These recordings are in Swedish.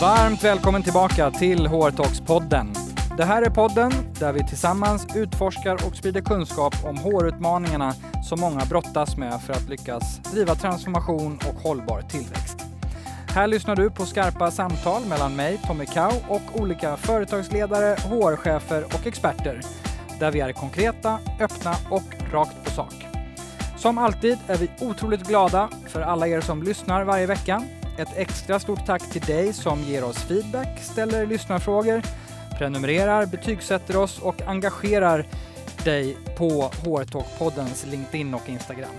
Varmt välkommen tillbaka till HR Talks-podden. Det här är podden där vi tillsammans utforskar och sprider kunskap om HR-utmaningarna som många brottas med för att lyckas driva transformation och hållbar tillväxt. Här lyssnar du på skarpa samtal mellan mig, Tommy Kau, och olika företagsledare, HR-chefer och experter där vi är konkreta, öppna och rakt på sak. Som alltid är vi otroligt glada för alla er som lyssnar varje vecka. Ett extra stort tack till dig som ger oss feedback, ställer lyssnarfrågor, prenumererar, betygsätter oss och engagerar dig på HR Talk-poddens LinkedIn och Instagram.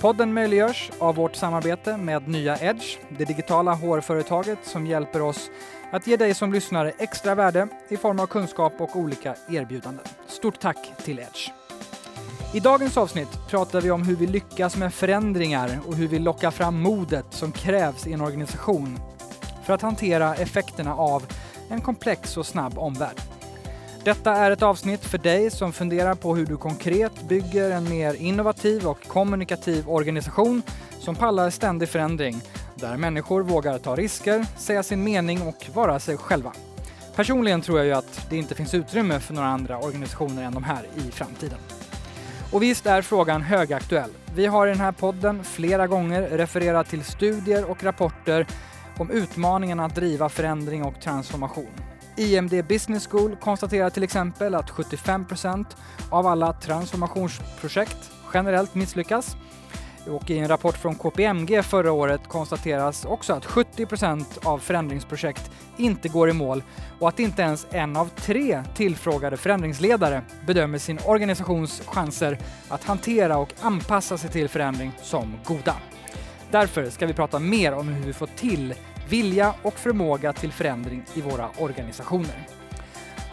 Podden möjliggörs av vårt samarbete med Nya Edge, det digitala HR-företaget som hjälper oss att ge dig som lyssnare extra värde i form av kunskap och olika erbjudanden. Stort tack till Edge! I dagens avsnitt pratar vi om hur vi lyckas med förändringar och hur vi lockar fram modet som krävs i en organisation för att hantera effekterna av en komplex och snabb omvärld. Detta är ett avsnitt för dig som funderar på hur du konkret bygger en mer innovativ och kommunikativ organisation som pallar ständig förändring, där människor vågar ta risker, säga sin mening och vara sig själva. Personligen tror jag ju att det inte finns utrymme för några andra organisationer än de här i framtiden. Och visst är frågan högaktuell. Vi har i den här podden flera gånger refererat till studier och rapporter om utmaningarna att driva förändring och transformation. IMD Business School konstaterar till exempel att 75% av alla transformationsprojekt generellt misslyckas. Och i en rapport från KPMG förra året konstateras också att 70% av förändringsprojekt inte går i mål och att inte ens en av tre tillfrågade förändringsledare bedömer sin organisations chanser att hantera och anpassa sig till förändring som goda. Därför ska vi prata mer om hur vi får till vilja och förmåga till förändring i våra organisationer.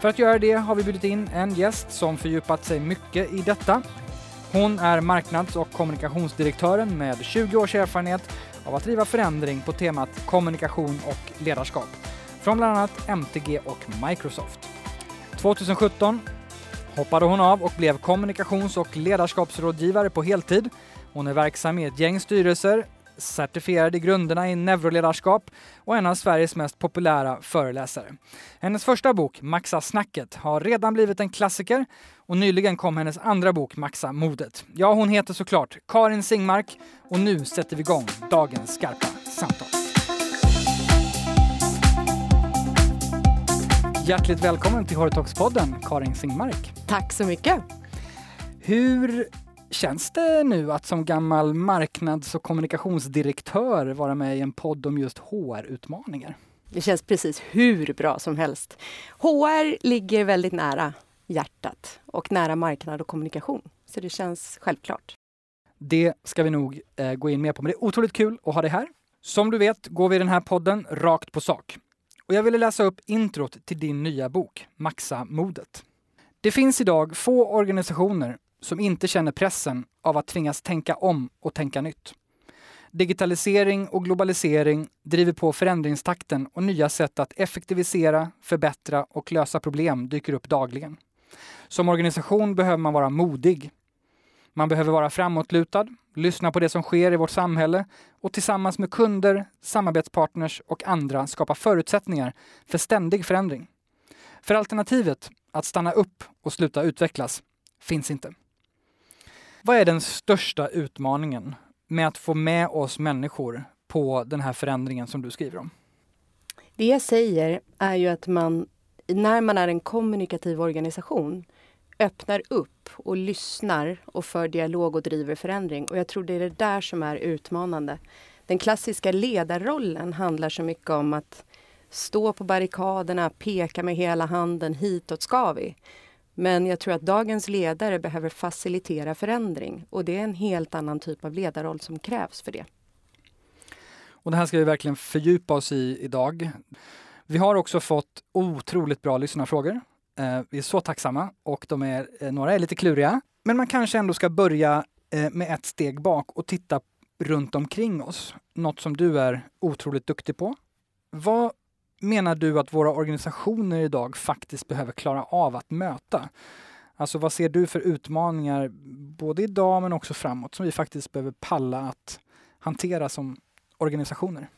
För att göra det har vi bjudit in en gäst som fördjupat sig mycket i detta. Hon är marknads och kommunikationsdirektören med 20 års erfarenhet av att driva förändring på temat kommunikation och ledarskap från bland annat MTG och Microsoft. 2017 hoppade hon av och blev kommunikations och ledarskapsrådgivare på heltid. Hon är verksam i ett gäng styrelser, certifierad i grunderna i neuroledarskap och en av Sveriges mest populära föreläsare. Hennes första bok, Maxa snacket, har redan blivit en klassiker och nyligen kom hennes andra bok, Maxa modet. Ja, hon heter såklart Karin Singmark och nu sätter vi igång dagens skarpa samtal. Hjärtligt välkommen till Horitox-podden, Karin Singmark. Tack så mycket. Hur känns det nu att som gammal marknads och kommunikationsdirektör vara med i en podd om just HR-utmaningar? Det känns precis hur bra som helst. HR ligger väldigt nära hjärtat och nära marknad och kommunikation. Så det känns självklart. Det ska vi nog eh, gå in mer på, men det är otroligt kul att ha dig här. Som du vet går vi i den här podden rakt på sak. Och jag ville läsa upp introt till din nya bok, Maxa modet. Det finns idag få organisationer som inte känner pressen av att tvingas tänka om och tänka nytt. Digitalisering och globalisering driver på förändringstakten och nya sätt att effektivisera, förbättra och lösa problem dyker upp dagligen. Som organisation behöver man vara modig. Man behöver vara framåtlutad, lyssna på det som sker i vårt samhälle och tillsammans med kunder, samarbetspartners och andra skapa förutsättningar för ständig förändring. För alternativet, att stanna upp och sluta utvecklas, finns inte. Vad är den största utmaningen med att få med oss människor på den här förändringen som du skriver om? Det jag säger är ju att man, när man är en kommunikativ organisation, öppnar upp och lyssnar och för dialog och driver förändring. Och jag tror det är det där som är utmanande. Den klassiska ledarrollen handlar så mycket om att stå på barrikaderna, peka med hela handen, hitåt ska vi. Men jag tror att dagens ledare behöver facilitera förändring och det är en helt annan typ av ledarroll som krävs för det. Och det här ska vi verkligen fördjupa oss i idag. Vi har också fått otroligt bra lyssnarfrågor. Eh, vi är så tacksamma och de är, eh, några är lite kluriga. Men man kanske ändå ska börja eh, med ett steg bak och titta runt omkring oss. Något som du är otroligt duktig på. Vad menar du att våra organisationer idag faktiskt behöver klara av att möta? Alltså vad ser du för utmaningar både idag men också framåt som vi faktiskt behöver palla att hantera som organisationer?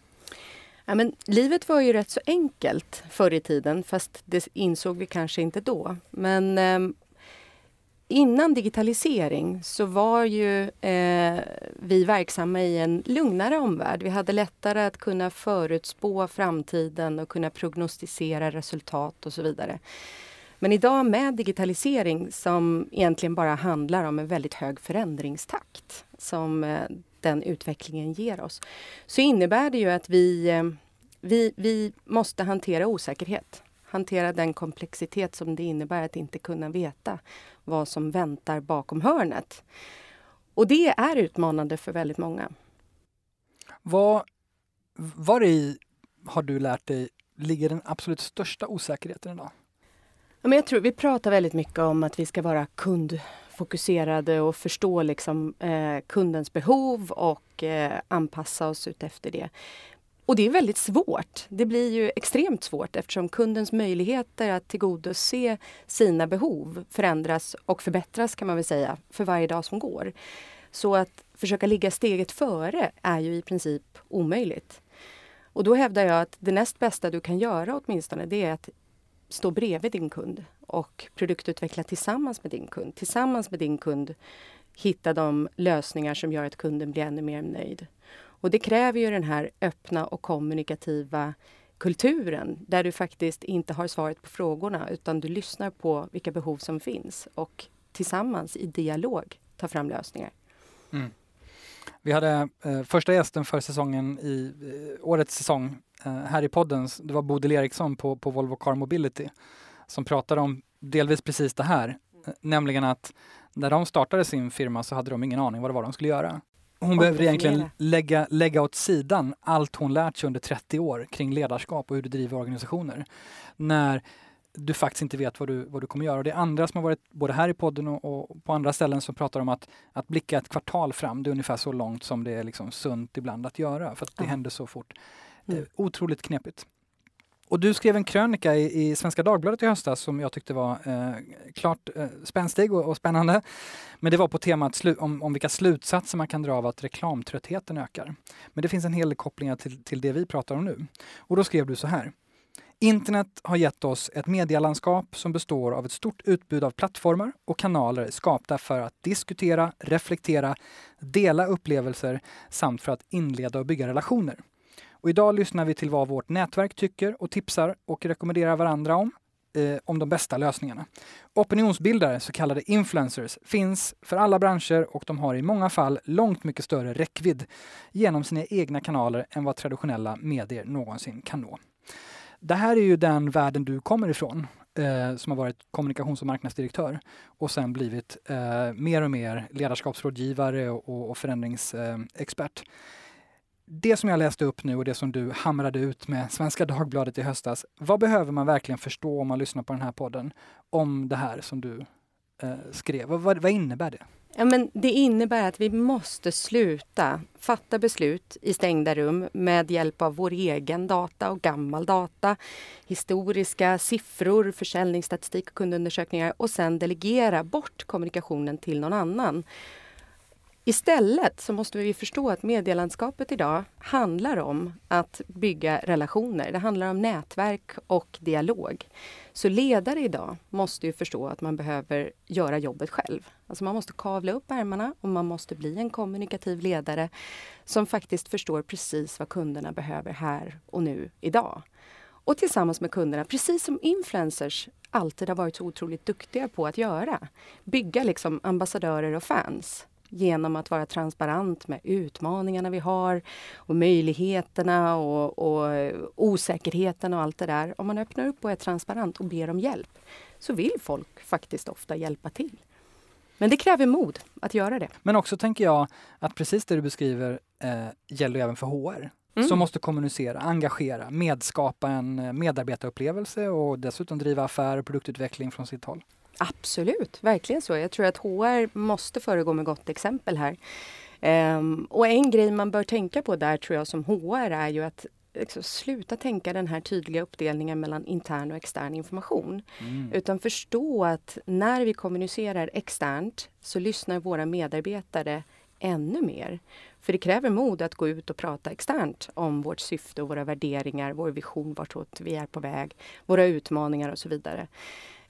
Ja, men livet var ju rätt så enkelt förr i tiden fast det insåg vi kanske inte då. Men eh, innan digitalisering så var ju eh, vi verksamma i en lugnare omvärld. Vi hade lättare att kunna förutspå framtiden och kunna prognostisera resultat och så vidare. Men idag med digitalisering som egentligen bara handlar om en väldigt hög förändringstakt som eh, den utvecklingen ger oss, så innebär det ju att vi, eh, vi, vi måste hantera osäkerhet. Hantera den komplexitet som det innebär att inte kunna veta vad som väntar bakom hörnet. Och det är utmanande för väldigt många. Vad, var i har du lärt dig ligger den absolut största osäkerheten idag? men jag tror vi pratar väldigt mycket om att vi ska vara kundfokuserade och förstå liksom, eh, kundens behov och eh, anpassa oss ut efter det. Och det är väldigt svårt. Det blir ju extremt svårt eftersom kundens möjligheter att tillgodose sina behov förändras och förbättras kan man väl säga för varje dag som går. Så att försöka ligga steget före är ju i princip omöjligt. Och då hävdar jag att det näst bästa du kan göra åtminstone det är att stå bredvid din kund och produktutveckla tillsammans med din kund. Tillsammans med din kund hitta de lösningar som gör att kunden blir ännu mer nöjd. Och det kräver ju den här öppna och kommunikativa kulturen där du faktiskt inte har svaret på frågorna utan du lyssnar på vilka behov som finns och tillsammans i dialog tar fram lösningar. Mm. Vi hade eh, första gästen för säsongen i eh, årets säsong eh, här i podden. Det var Bodil Eriksson på, på Volvo Car Mobility som pratade om delvis precis det här, eh, nämligen att när de startade sin firma så hade de ingen aning vad det var de skulle göra. Hon behöver egentligen lägga, lägga åt sidan allt hon lärt sig under 30 år kring ledarskap och hur du driver organisationer. När du faktiskt inte vet vad du, vad du kommer göra. Och det är andra som har varit både här i podden och, och på andra ställen som pratar om att, att blicka ett kvartal fram. Det är ungefär så långt som det är liksom sunt ibland att göra för att det ja. händer så fort. Mm. Otroligt knepigt. Och du skrev en krönika i, i, Svenska Dagbladet i höstas som jag tyckte var eh, klart eh, spänstig och, och, spännande. Men det var på temat om, om vilka slutsatser man kan dra av att reklamtröttheten ökar. Men det finns en hel del kopplingar till, till det vi pratar om nu. Och då skrev du så här. Internet har gett oss ett medielandskap som består av ett stort utbud av plattformar och kanaler skapta för att diskutera, reflektera, dela upplevelser samt för att inleda och bygga relationer. Och idag lyssnar vi till vad vårt nätverk tycker och tipsar och rekommenderar varandra om, eh, om de bästa lösningarna. Opinionsbildare, så kallade influencers, finns för alla branscher och de har i många fall långt mycket större räckvidd genom sina egna kanaler än vad traditionella medier någonsin kan nå. Det här är ju den världen du kommer ifrån, eh, som har varit kommunikations och marknadsdirektör och sen blivit eh, mer och mer ledarskapsrådgivare och, och förändringsexpert det som jag läste upp nu och det som du hamrade ut med Svenska Dagbladet i höstas. Vad behöver man verkligen förstå om man lyssnar på den här podden om det här som du eh, skrev? Vad, vad, innebär det? Ja, men det innebär att vi måste sluta fatta beslut i stängda rum med hjälp av vår egen data och gammal data, historiska siffror, försäljningsstatistik och kundundersökningar och sen delegera bort kommunikationen till någon annan. Istället så måste vi förstå att medielandskapet idag handlar om att bygga relationer. Det handlar om nätverk och dialog. Så ledare idag måste ju förstå att man behöver göra jobbet själv. Alltså man måste kavla upp ärmarna och man måste bli en kommunikativ ledare som faktiskt förstår precis vad kunderna behöver här och nu idag. Och tillsammans med kunderna, precis som influencers alltid har varit så otroligt duktiga på att göra. Bygga liksom ambassadörer och fans genom att vara transparent med utmaningarna vi har och möjligheterna och, och osäkerheten och allt det där. Om man öppnar upp och är transparent och ber om hjälp så vill folk faktiskt ofta hjälpa till. Men det kräver mod att göra det. Men också tänker jag att precis det du beskriver eh, gäller även för HR. Mm. Som måste kommunicera, engagera, medskapa en eh, medarbetarupplevelse och dessutom driva affär och produktutveckling från sitt håll. Absolut, verkligen så. Jag tror att HR måste föregå med gott exempel här. Um, och en grej man bör tänka på där tror jag som HR är ju att liksom, sluta tänka den här tydliga uppdelningen mellan intern och extern information. Mm. Utan förstå att när vi kommunicerar externt så lyssnar våra medarbetare ännu mer. För det kräver mod att gå ut och prata externt om vårt syfte och våra värderingar, vår vision, vartåt vi är på väg, våra utmaningar och så vidare.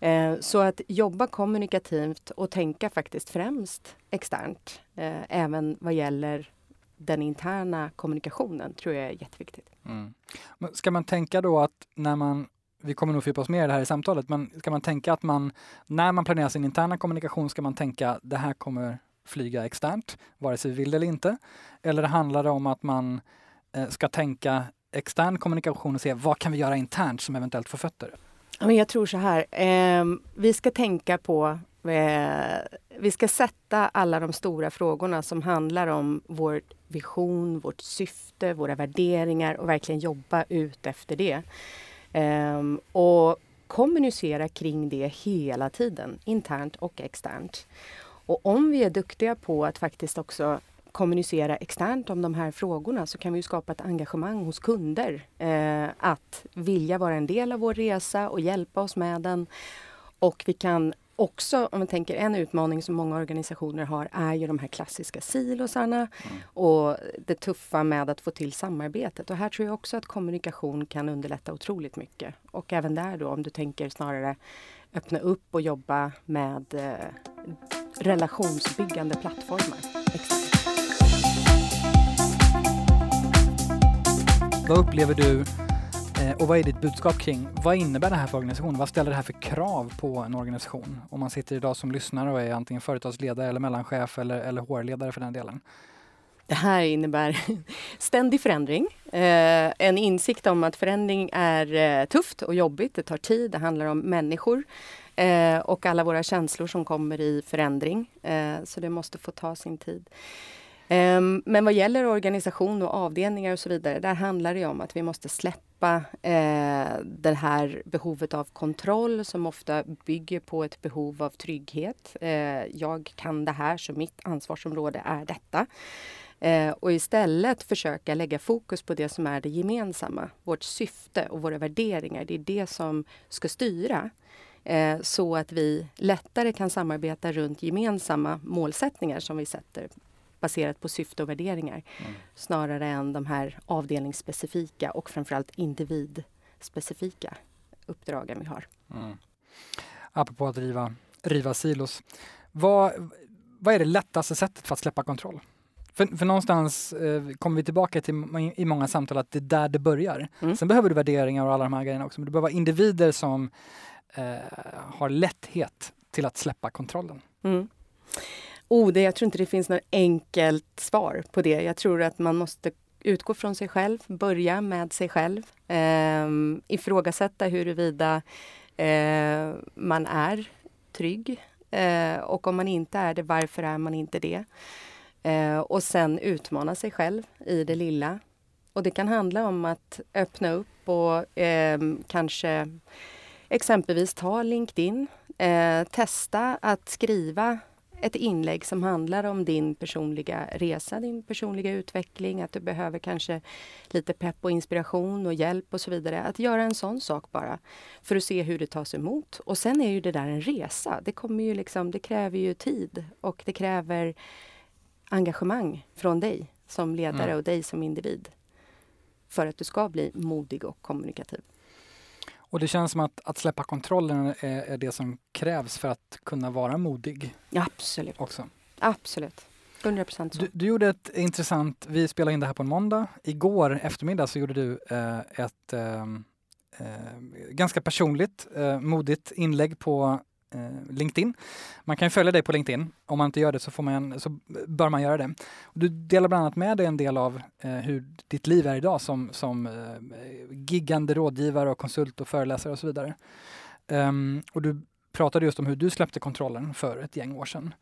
Eh, så att jobba kommunikativt och tänka faktiskt främst externt, eh, även vad gäller den interna kommunikationen, tror jag är jätteviktigt. Mm. Ska man tänka då att när man vi kommer nog fördjupa oss mer i det här i samtalet, men ska man tänka att man, när man planerar sin interna kommunikation, ska man tänka det här kommer flyga externt, vare sig vi vill eller inte? Eller handlar det om att man eh, ska tänka extern kommunikation och se vad kan vi göra internt som eventuellt får fötter? Jag tror så här, eh, vi ska tänka på eh, vi ska sätta alla de stora frågorna som handlar om vår vision, vårt syfte, våra värderingar och verkligen jobba ut efter det. Ehm, och kommunicera kring det hela tiden, internt och externt. Och om vi är duktiga på att faktiskt också kommunicera externt om de här frågorna så kan vi skapa ett engagemang hos kunder eh, att vilja vara en del av vår resa och hjälpa oss med den. Och vi kan också, om vi tänker en utmaning som många organisationer har, är ju de här klassiska silosarna mm. och det tuffa med att få till samarbetet. Och här tror jag också att kommunikation kan underlätta otroligt mycket. Och även där då, om du tänker snarare öppna upp och jobba med eh, relationsbyggande plattformar. Exakt. Vad upplever du eh, och vad är ditt budskap kring vad innebär det här för organisationen? Vad ställer det här för krav på en organisation? Om man sitter idag som lyssnare och är antingen företagsledare eller mellanchef eller, eller HR-ledare för den delen. Det här innebär ständig förändring. Eh, en insikt om att förändring är eh, tufft och jobbigt. Det tar tid. Det handlar om människor eh, och alla våra känslor som kommer i förändring. Eh, så det måste få ta sin tid. Ehm, men vad gäller organisation och avdelningar och så vidare, där handlar det om att vi måste släppa eh, det här behovet av kontroll som ofta bygger på ett behov av trygghet. Eh, jag kan det här, så mitt ansvarsområde är detta. Eh, och istället försöka lägga fokus på det som är det gemensamma, vårt syfte och våra värderingar. Det är det som ska styra så att vi lättare kan samarbeta runt gemensamma målsättningar som vi sätter baserat på syfte och värderingar. Mm. Snarare än de här avdelningsspecifika och framförallt individspecifika uppdragen vi har. Mm. Apropå att riva, riva silos. Vad, vad är det lättaste sättet för att släppa kontroll? För, för någonstans eh, kommer vi tillbaka till i många samtal att det är där det börjar. Mm. Sen behöver du värderingar och alla de här grejerna också, men du behöver individer som eh, har lätthet till att släppa kontrollen. Mm. Oh, det, jag tror inte det finns något enkelt svar på det. Jag tror att man måste utgå från sig själv, börja med sig själv. Eh, ifrågasätta huruvida eh, man är trygg. Eh, och om man inte är det, varför är man inte det? Eh, och sen utmana sig själv i det lilla. Och det kan handla om att öppna upp och eh, kanske exempelvis ta LinkedIn. Eh, testa att skriva ett inlägg som handlar om din personliga resa, din personliga utveckling, att du behöver kanske lite pepp och inspiration och hjälp och så vidare. Att göra en sån sak bara för att se hur det tas emot. Och sen är ju det där en resa. Det, kommer ju liksom, det kräver ju tid och det kräver engagemang från dig som ledare mm. och dig som individ för att du ska bli modig och kommunikativ. Och det känns som att, att släppa kontrollen är, är, det som krävs för att kunna vara modig. Absolut. Också. Absolut. 100 procent så. Du, du, gjorde ett intressant, vi spelade in det här på en måndag. Igår eftermiddag så gjorde du eh, ett eh, eh, ganska personligt, eh, modigt inlägg på Eh, LinkedIn. Man kan följa dig på LinkedIn. Om man inte gör det så, får man, så bör man göra det. Du delar bland annat med dig en del av eh, hur ditt liv är idag som, som eh, giggande rådgivare och konsult och föreläsare och så vidare. Um, och du pratade just om hur du släppte kontrollen för ett gäng år sedan.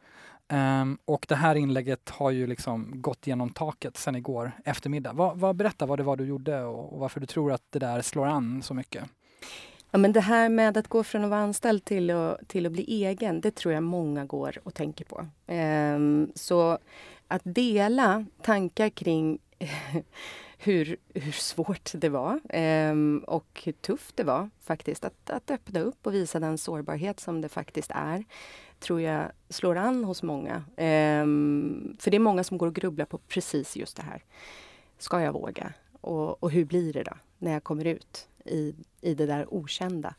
Um, och det här inlägget har ju liksom gått genom taket sedan igår eftermiddag. Va, va, berätta vad det var du gjorde och, och varför du tror att det där slår an så mycket. Ja, men det här med att gå från att vara anställd till att, till att bli egen, det tror jag många går och tänker på. Ehm, så att dela tankar kring hur, hur svårt det var ehm, och hur tufft det var faktiskt att, att öppna upp och visa den sårbarhet som det faktiskt är. tror jag slår an hos många. Ehm, för det är många som går och grubblar på precis just det här. Ska jag våga? Och, och hur blir det då när jag kommer ut i, i det där okända?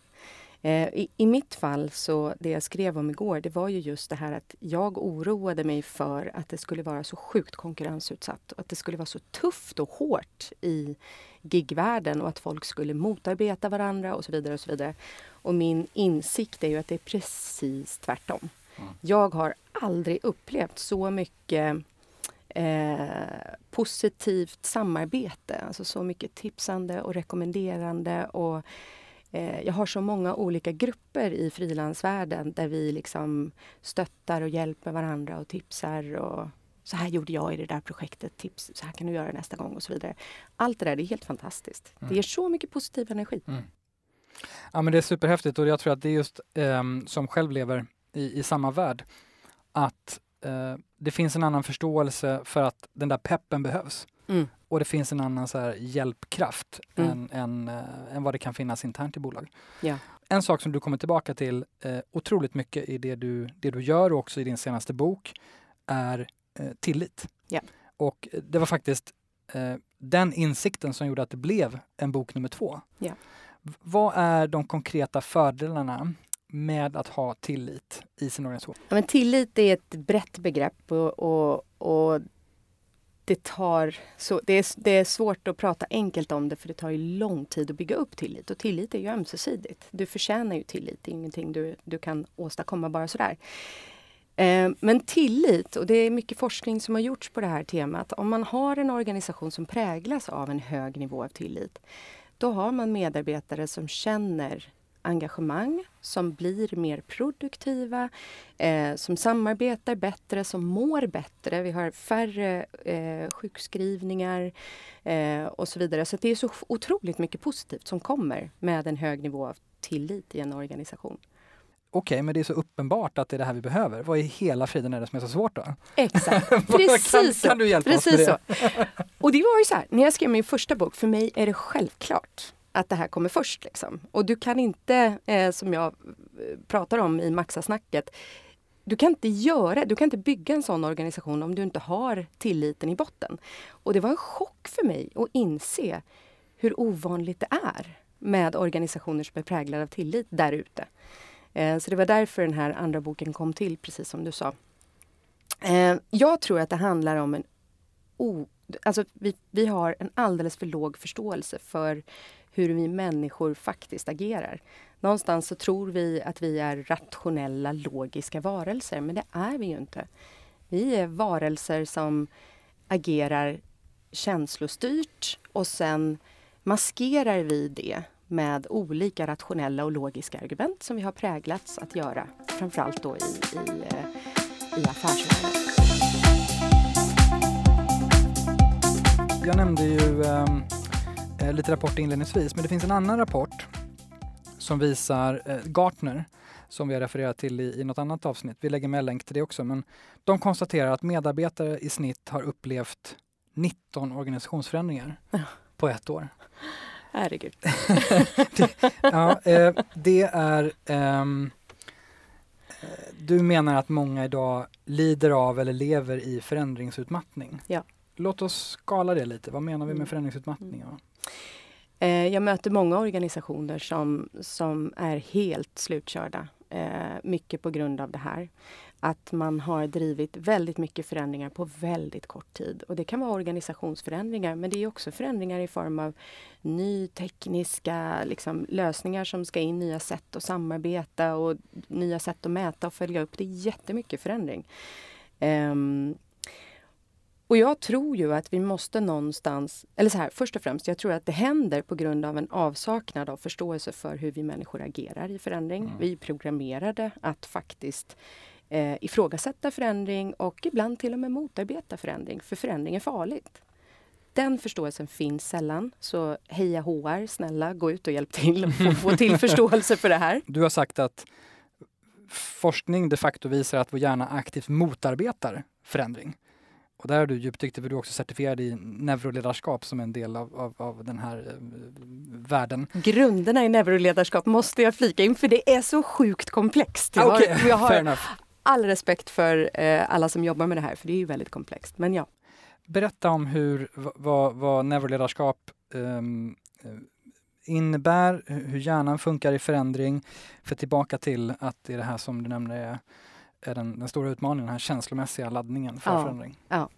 Eh, I, I, mitt fall, så det jag skrev om igår, det var ju just det här att jag oroade mig för att det skulle vara så sjukt konkurrensutsatt och att det skulle vara så tufft och hårt i gigvärlden och att folk skulle motarbeta varandra och så vidare. Och så vidare. Och min insikt är ju att det är precis tvärtom. Mm. Jag har aldrig upplevt så mycket eh, positivt samarbete, alltså så mycket tipsande och rekommenderande och Eh, jag har så många olika grupper i frilansvärlden där vi liksom stöttar och hjälper varandra och tipsar. Och så här gjorde jag i det där projektet, tips, så här kan du göra nästa gång och så vidare. Allt det där det är helt fantastiskt. Mm. Det ger så mycket positiv energi. Mm. Ja men det är superhäftigt och jag tror att det är just eh, som själv lever i, i samma värld, att eh, det finns en annan förståelse för att den där peppen behövs. Mm. Och det finns en annan så här hjälpkraft mm. än, än, äh, än vad det kan finnas internt i bolag. Ja. En sak som du kommer tillbaka till eh, otroligt mycket i det du, det du gör och också i din senaste bok är eh, tillit. Ja. Och det var faktiskt eh, den insikten som gjorde att det blev en bok nummer två. Ja. Vad är de konkreta fördelarna med att ha tillit i sin organisation? Ja, men tillit är ett brett begrepp och, och, och det tar så, det, är, det är svårt att prata enkelt om det för det tar ju lång tid att bygga upp tillit och tillit är ju ömsesidigt. Du förtjänar ju tillit, det är ingenting du, du kan åstadkomma bara sådär. Eh, men tillit, och det är mycket forskning som har gjorts på det här temat. Om man har en organisation som präglas av en hög nivå av tillit, då har man medarbetare som känner engagemang, som blir mer produktiva, eh, som samarbetar bättre, som mår bättre. Vi har färre eh, sjukskrivningar eh, och så vidare. Så det är så otroligt mycket positivt som kommer med en hög nivå av tillit i en organisation. Okej, okay, men det är så uppenbart att det är det här vi behöver. Vad i hela friden är det som är så svårt då? Exakt, precis kan, så. Kan du hjälpa precis oss med det? Så. Och det var ju så här, när jag skrev min första bok, för mig är det självklart att det här kommer först. Liksom. Och du kan inte, eh, som jag eh, pratar om i Maxasnacket, du kan inte göra, du kan inte bygga en sån organisation om du inte har tilliten i botten. Och det var en chock för mig att inse hur ovanligt det är med organisationer som är präglade av tillit där ute. Eh, så det var därför den här andra boken kom till, precis som du sa. Eh, jag tror att det handlar om en o, alltså vi, vi har en alldeles för låg förståelse för hur vi människor faktiskt agerar. Någonstans så tror vi att vi är rationella, logiska varelser, men det är vi ju inte. Vi är varelser som agerar känslostyrt och sen maskerar vi det med olika rationella och logiska argument som vi har präglats att göra, framförallt då i, i, eh, i affärsvärlden. Jag nämnde ju um eh, lite rapporter inledningsvis, men det finns en annan rapport som visar eh, Gartner, som vi har refererat till i, i något annat avsnitt. Vi lägger med länk till det också, men de konstaterar att medarbetare i snitt har upplevt 19 organisationsförändringar på ett år. Herregud. det, ja, eh, det är ehm, eh, du menar att många idag lider av eller lever i förändringsutmattning. Ja. Låt oss skala det lite. Vad menar vi med mm. förändringsutmattning? Mm. Eh, jag möter många organisationer som, som är helt slutkörda. Eh, mycket på grund av det här. Att man har drivit väldigt mycket förändringar på väldigt kort tid. Och det kan vara organisationsförändringar men det är också förändringar i form av ny tekniska liksom, lösningar som ska in, nya sätt att samarbeta och nya sätt att mäta och följa upp. Det är jättemycket förändring. Um, och jag tror ju att vi måste någonstans, eller så här, först och främst, jag tror att det händer på grund av en avsaknad av förståelse för hur vi människor agerar i förändring. Mm. Vi är programmerade att faktiskt eh, ifrågasätta förändring och ibland till och med motarbeta förändring, för förändring är farligt. Den förståelsen finns sällan, så heja HR, snälla gå ut och hjälp till och få, få till förståelse för det här. Du har sagt att forskning de facto visar att vår hjärna aktivt motarbetar förändring. Och där har du djupdykt, för du är också certifierad i neuroledarskap som en del av, av, av den här eh, världen. Grunderna i neuroledarskap måste jag flika in, för det är så sjukt komplext. Jag, okay, har, jag har all respekt för eh, alla som jobbar med det här, för det är ju väldigt komplext. Men ja. Berätta om hur, vad, vad neuroledarskap um, innebär, hur hjärnan funkar i förändring. För tillbaka till att det är det här som du nämnde är, den, den stora utmaningen, den här känslomässiga laddningen för ja, förändring. Ja.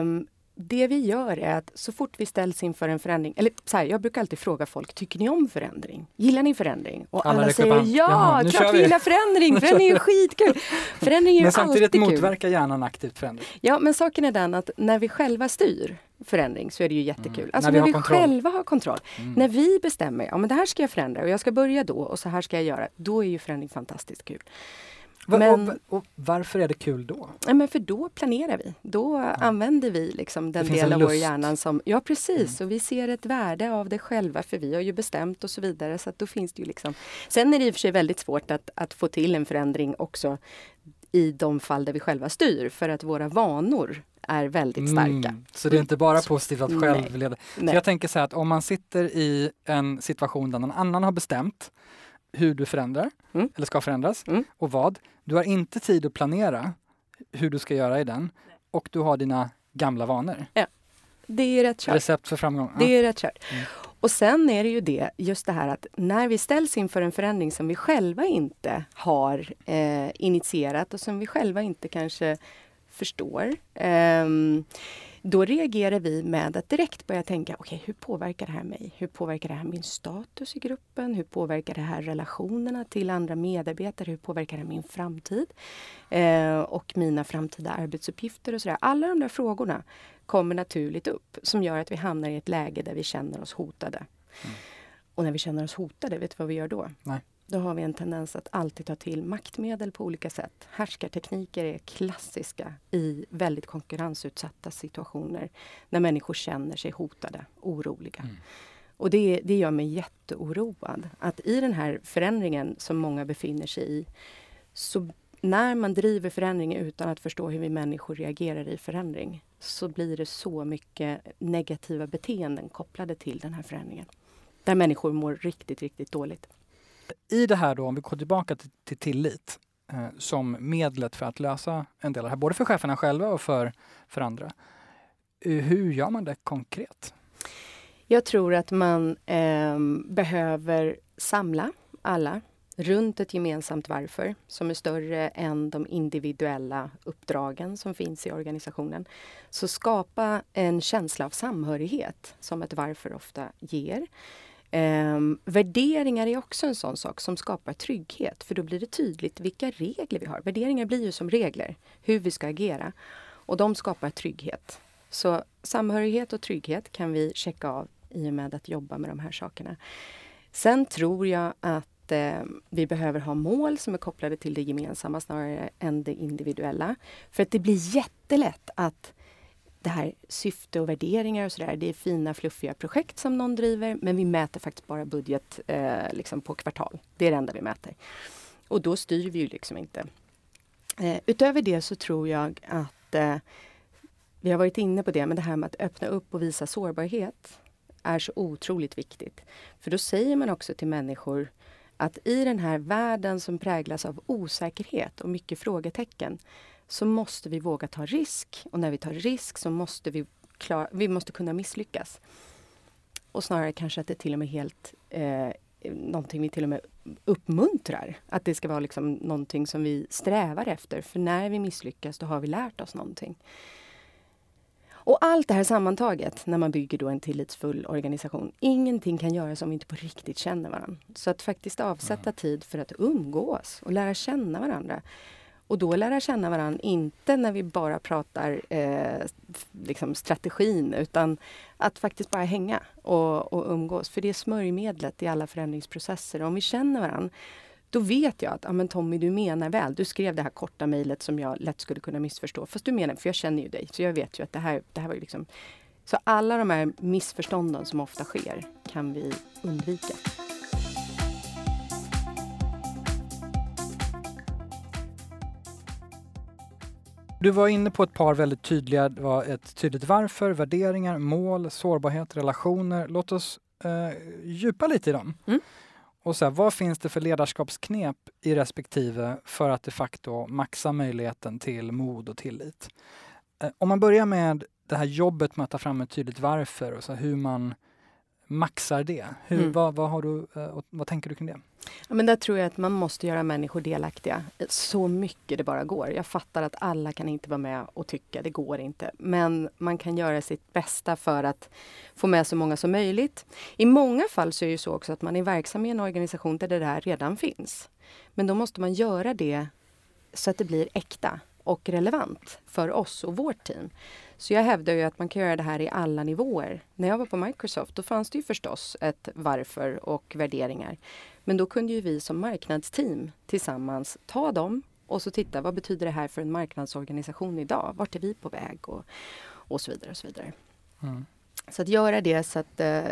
Um, det vi gör är att så fort vi ställs inför en förändring, eller så här, jag brukar alltid fråga folk, tycker ni om förändring? Gillar ni förändring? Och alla, alla säger ja, Jaha, klart vi gillar förändring, förändring är skitkul! Förändring är men samtidigt motverkar hjärnan aktivt förändring. Ja, men saken är den att när vi själva styr förändring så är det ju jättekul. Mm. Alltså när vi, när vi själva har kontroll. Mm. När vi bestämmer, ja men det här ska jag förändra och jag ska börja då och så här ska jag göra. Då är ju förändring fantastiskt kul. Men, och, och, varför är det kul då? Ja, men för då planerar vi. Då ja. använder vi liksom den del av vår hjärna som... Ja precis, mm. och vi ser ett värde av det själva för vi har ju bestämt och så vidare. Så då finns det ju liksom... Sen är det i och för sig väldigt svårt att, att få till en förändring också i de fall där vi själva styr för att våra vanor är väldigt starka. Mm, så det är inte bara positivt att själv leda. Så jag tänker så här att om man sitter i en situation där någon annan har bestämt hur du förändrar, mm. eller ska förändras, mm. och vad. Du har inte tid att planera hur du ska göra i den och du har dina gamla vanor. Ja, det är rätt kört. Recept för framgång. Det är rätt kört. Mm. Och sen är det ju det, just det här att när vi ställs inför en förändring som vi själva inte har eh, initierat och som vi själva inte kanske förstår. Eh, då reagerar vi med att direkt börja tänka, okej okay, hur påverkar det här mig? Hur påverkar det här min status i gruppen? Hur påverkar det här relationerna till andra medarbetare? Hur påverkar det min framtid? Eh, och mina framtida arbetsuppgifter och sådär. Alla de där frågorna kommer naturligt upp som gör att vi hamnar i ett läge där vi känner oss hotade. Mm. Och när vi känner oss hotade, vet du vad vi gör då? Nej. Då har vi en tendens att alltid ta till maktmedel på olika sätt. Härskartekniker är klassiska i väldigt konkurrensutsatta situationer när människor känner sig hotade, oroliga. Mm. Och det, det gör mig jätteoroad. Att i den här förändringen som många befinner sig i så när man driver förändring utan att förstå hur vi människor reagerar i förändring så blir det så mycket negativa beteenden kopplade till den här förändringen. Där människor mår riktigt, riktigt dåligt. I det här då, om vi går tillbaka till, till tillit eh, som medlet för att lösa en del av det här, både för cheferna själva och för, för andra. Eh, hur gör man det konkret? Jag tror att man eh, behöver samla alla runt ett gemensamt varför som är större än de individuella uppdragen som finns i organisationen. Så skapa en känsla av samhörighet som ett varför ofta ger. Um, värderingar är också en sån sak som skapar trygghet för då blir det tydligt vilka regler vi har. Värderingar blir ju som regler, hur vi ska agera. Och de skapar trygghet. Så samhörighet och trygghet kan vi checka av i och med att jobba med de här sakerna. Sen tror jag att eh, vi behöver ha mål som är kopplade till det gemensamma snarare än det individuella. För att det blir jättelätt att det här syfte och värderingar och sådär, det är fina fluffiga projekt som någon driver men vi mäter faktiskt bara budget eh, liksom på kvartal. Det är det enda vi mäter. Och då styr vi ju liksom inte. Eh, utöver det så tror jag att eh, vi har varit inne på det, men det här med att öppna upp och visa sårbarhet är så otroligt viktigt. För då säger man också till människor att i den här världen som präglas av osäkerhet och mycket frågetecken så måste vi våga ta risk. Och när vi tar risk så måste vi, klar, vi måste kunna misslyckas. Och snarare kanske att det till och med helt eh, någonting vi till och med uppmuntrar. Att det ska vara liksom någonting som vi strävar efter. För när vi misslyckas då har vi lärt oss någonting. Och allt det här sammantaget när man bygger då en tillitsfull organisation. Ingenting kan göras om vi inte på riktigt känner varandra. Så att faktiskt avsätta tid för att umgås och lära känna varandra. Och då lära känna varandra, inte när vi bara pratar eh, liksom strategin utan att faktiskt bara hänga och, och umgås. För det är smörjmedlet i alla förändringsprocesser. Om vi känner varandra då vet jag att ah, men Tommy, du menar väl. Du skrev det här korta mejlet som jag lätt skulle kunna missförstå. Fast du menar, för jag känner ju dig, så jag vet ju att det här, det här var ju liksom... Så alla de här missförstånden som ofta sker kan vi undvika. Du var inne på ett par väldigt tydliga, det var ett tydligt varför, värderingar, mål, sårbarhet, relationer. Låt oss eh, djupa lite i dem. Mm. Och så här, vad finns det för ledarskapsknep i respektive för att de facto maxa möjligheten till mod och tillit? Eh, om man börjar med det här jobbet med att ta fram ett tydligt varför och så hur man maxar det. Hur, mm. vad, vad, har du, eh, vad tänker du kring det? Ja, men där tror jag att man måste göra människor delaktiga så mycket det bara går. Jag fattar att alla kan inte vara med och tycka, det går inte. Men man kan göra sitt bästa för att få med så många som möjligt. I många fall så är det så också att man är verksam i en organisation där det här redan finns. Men då måste man göra det så att det blir äkta och relevant för oss och vårt team. Så jag hävdar ju att man kan göra det här i alla nivåer. När jag var på Microsoft då fanns det ju förstås ett varför och värderingar. Men då kunde ju vi som marknadsteam tillsammans ta dem och så titta vad betyder det här för en marknadsorganisation idag? Vart är vi på väg? Och, och så vidare. Och så vidare. Mm. Så att göra det så att äh,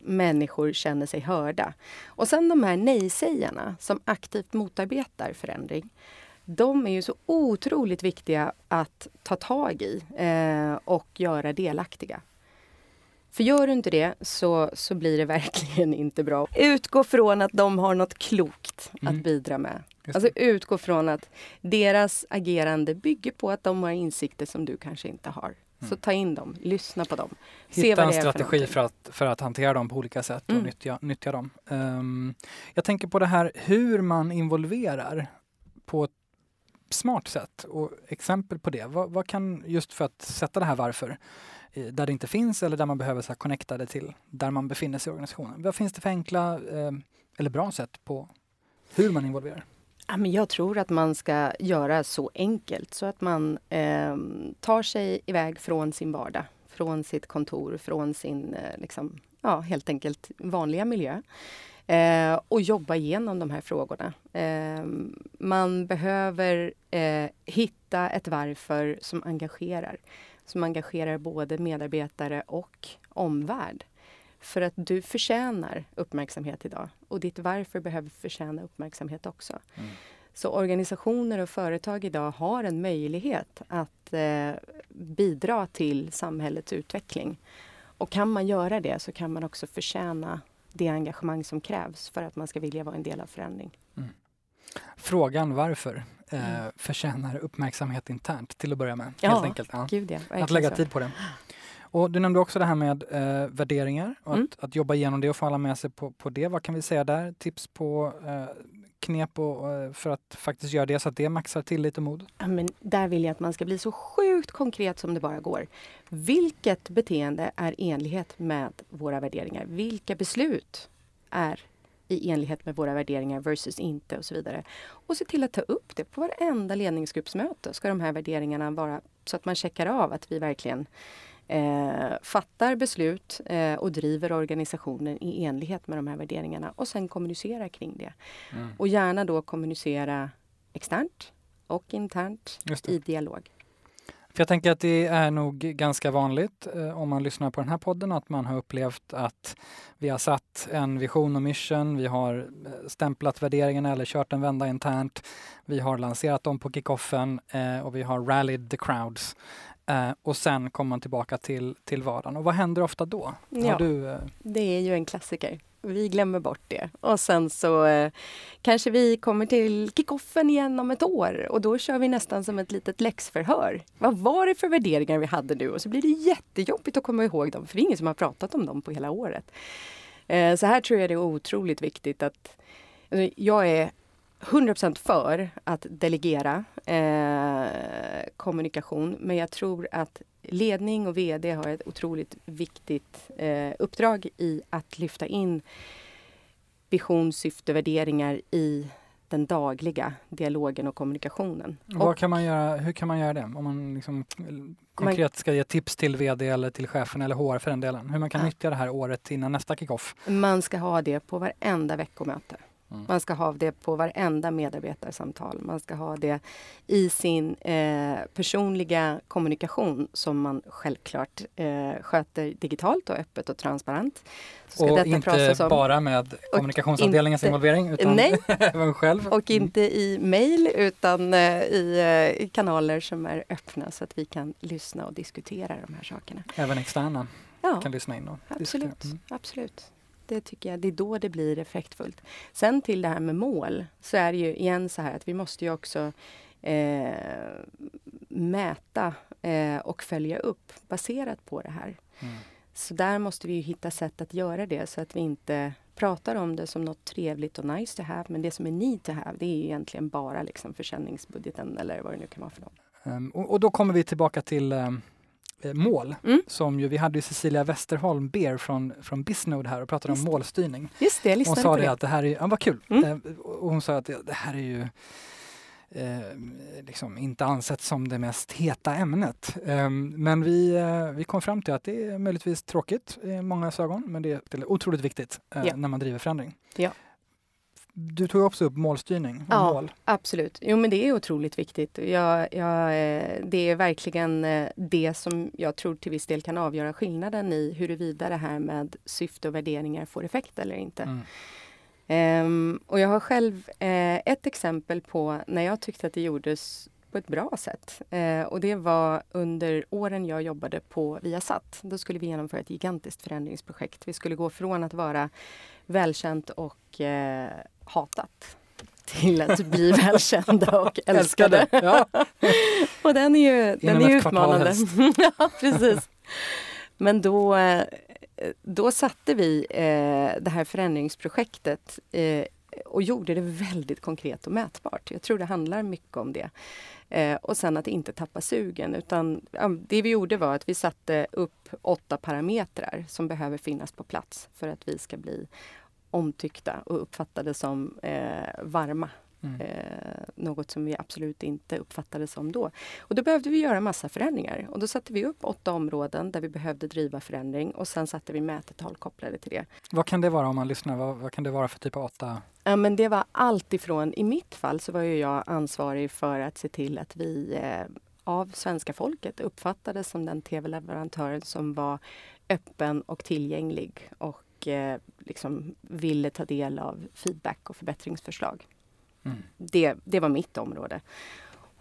människor känner sig hörda. Och sen de här nej-sägarna som aktivt motarbetar förändring de är ju så otroligt viktiga att ta tag i eh, och göra delaktiga. För gör du inte det så, så blir det verkligen inte bra. Utgå från att de har något klokt mm. att bidra med. Alltså utgå från att deras agerande bygger på att de har insikter som du kanske inte har. Mm. Så ta in dem, lyssna på dem. Hitta en strategi för, för, att, för att hantera dem på olika sätt och mm. nyttja, nyttja dem. Um, jag tänker på det här hur man involverar på ett smart sätt och exempel på det. Vad, vad, kan, just för att sätta det här varför, eh, där det inte finns eller där man behöver så här, connecta det till där man befinner sig i organisationen. Vad finns det för enkla eh, eller bra sätt på hur man involverar? Ja, men jag tror att man ska göra så enkelt så att man eh, tar sig iväg från sin vardag, från sitt kontor, från sin eh, liksom, ja, helt enkelt vanliga miljö. Eh, och jobba igenom de här frågorna. Eh, man behöver eh, hitta ett varför som engagerar. Som engagerar både medarbetare och omvärld. För att du förtjänar uppmärksamhet idag och ditt varför behöver förtjäna uppmärksamhet också. Mm. Så organisationer och företag idag har en möjlighet att eh, bidra till samhällets utveckling. Och kan man göra det så kan man också förtjäna det engagemang som krävs för att man ska vilja vara en del av förändring. Mm. Frågan varför eh, mm. förtjänar uppmärksamhet internt till att börja med. Ja, helt enkelt. Ja. Gud ja, att lägga så. tid på det. Och du nämnde också det här med eh, värderingar och mm. att, att, jobba igenom det och få alla med sig på, på det. Vad kan vi säga där? Tips på eh, knep och, eh, för att faktiskt göra det så att det maxar tillit och mod? Ja, men där vill jag att man ska bli så sjukt konkret som det bara går. Vilket beteende är i enlighet med våra värderingar? Vilka beslut är i enlighet med våra värderingar versus inte och så vidare. Och se till att ta upp det på varenda ledningsgruppsmöte. Ska de här värderingarna vara så att man checkar av att vi verkligen eh, fattar beslut eh, och driver organisationen i enlighet med de här värderingarna och sen kommunicerar kring det. Mm. Och gärna då kommunicera externt och internt i dialog. För jag tänker att det är nog ganska vanligt eh, om man lyssnar på den här podden att man har upplevt att vi har satt en vision och mission, vi har eh, stämplat värderingarna eller kört en vända internt. Vi har lanserat dem på kickoffen eh, och vi har rallied the crowds. Eh, och sen kommer man tillbaka till, till vardagen. Och vad händer ofta då? Ja, du, eh... Det är ju en klassiker. Vi glömmer bort det. Och sen så eh, kanske vi kommer till kickoffen igen om ett år och då kör vi nästan som ett litet läxförhör. Vad var det för värderingar vi hade nu? Och så blir det jättejobbigt att komma ihåg dem för det är ingen som har pratat om dem på hela året. Eh, så här tror jag det är otroligt viktigt att alltså, jag är 100% för att delegera eh, kommunikation men jag tror att ledning och VD har ett otroligt viktigt eh, uppdrag i att lyfta in vision, syfte, värderingar i den dagliga dialogen och kommunikationen. Vad kan man göra, hur kan man göra det? Om man liksom konkret ska ge tips till VD eller till chefen eller HR för den delen. Hur man kan ja. nyttja det här året innan nästa kickoff? Man ska ha det på varenda veckomöte. Mm. Man ska ha det på varenda medarbetarsamtal. Man ska ha det i sin eh, personliga kommunikation som man självklart eh, sköter digitalt och öppet och transparent. och inte om, bara med kommunikationsavdelningens inte, involvering utan nej, även själv? Och mm. inte i mejl utan eh, i, eh, i kanaler som är öppna så att vi kan lyssna och diskutera de här sakerna. Även externa ja, kan lyssna in och absolut, mm. absolut. Det tycker jag, det är då det blir effektfullt. Sen till det här med mål så är det ju igen så här att vi måste ju också eh, mäta eh, och följa upp baserat på det här. Mm. Så där måste vi hitta sätt att göra det så att vi inte pratar om det som något trevligt och nice to have. Men det som är need to have, det är egentligen bara liksom försäljningsbudgeten eller vad det nu kan vara för något. Um, och, och, då kommer vi tillbaka till um, mål. Mm. Som ju, vi hade ju Cecilia Westerholm Beer från, från Bisnode här och pratade Just om målstyrning. Just det, jag Hon sa det, det att det här är, ja vad kul. Mm. Uh, och hon sa att det, det här är ju eh, liksom inte ansett som det mest heta ämnet. Eh, men vi, eh, vi kom fram till att det är möjligtvis tråkigt i många ögon, men det är otroligt viktigt eh, ja. när man driver förändring. Ja. Du tog också upp målstyrning. ja, mål. absolut. Jo, men det är otroligt viktigt. Jag, jag, eh, det är verkligen eh, det som jag tror till viss del kan avgöra skillnaden i huruvida det här med syfte och värderingar får effekt eller inte. Mm. Um, och jag har själv uh, ett exempel på när jag tyckte att det gjordes på ett bra sätt. Uh, och det var under åren jag jobbade på Viasat. Då skulle vi genomföra ett gigantiskt förändringsprojekt. Vi skulle gå från att vara välkänt och uh, hatat till att bli välkända och älskade. Ja. och den är ju, den är utmanande. ja, precis. Men då då satte vi eh, det här förändringsprojektet eh, och gjorde det väldigt konkret och mätbart. Jag tror det handlar mycket om det. Eh, och sen att inte tappa sugen. Utan, det vi gjorde var att vi satte upp åtta parametrar som behöver finnas på plats för att vi ska bli omtyckta och uppfattade som eh, varma Mm. Eh, något som vi absolut inte uppfattade som då. Och då behövde vi göra massa förändringar. Och då satte vi upp åtta områden där vi behövde driva förändring och sen satte vi mätetal kopplade till det. Vad kan det vara om man lyssnar? Vad, vad kan det vara för typ av åtta? Ja, men det var allt ifrån, i mitt fall så var ju jag ansvarig för att se till att vi eh, av svenska folket uppfattades som den tv-leverantören som var öppen och tillgänglig och eh, liksom ville ta del av feedback och förbättringsförslag. Mm. Det, det var mitt område.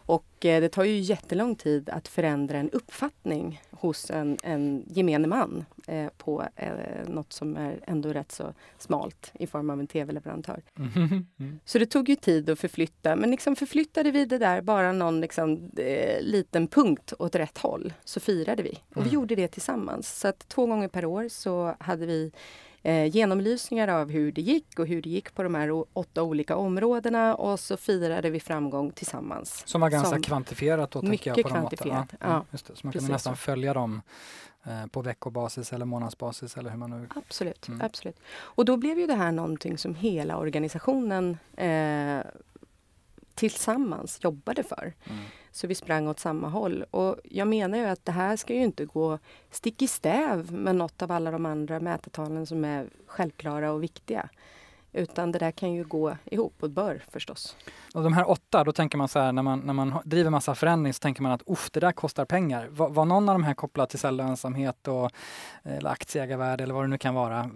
Och eh, det tar ju jättelång tid att förändra en uppfattning hos en, en gemene man eh, på eh, något som är ändå rätt så smalt i form av en tv-leverantör. Mm. Mm. Så det tog ju tid att förflytta, men liksom förflyttade vi det där bara någon liksom, eh, liten punkt åt rätt håll så firade vi. Och vi mm. gjorde det tillsammans. Så att två gånger per år så hade vi eh, genomlysningar av hur det gick och hur det gick på de här åtta olika områdena och så firade vi framgång tillsammans. Som var ganska som kvantifierat då, mycket jag, på kvantifierat. Ja, ja, just det. Så man kan nästan följa dem eh, på veckobasis eller månadsbasis eller hur man nu... Absolut, mm. absolut. Och då blev ju det här någonting som hela organisationen eh, tillsammans jobbade för. Mm. Så vi sprang åt samma håll. Och jag menar ju att det här ska ju inte gå stick i stäv med något av alla de andra mätetalen som är självklara och viktiga. Utan det där kan ju gå ihop och bör förstås. Och de här åtta, då tänker man så här när man, när man driver massa förändring så tänker man att uff, det där kostar pengar. Var, var någon av de här kopplad till lönsamhet och eh, eller aktieägarvärde eller vad det nu kan vara?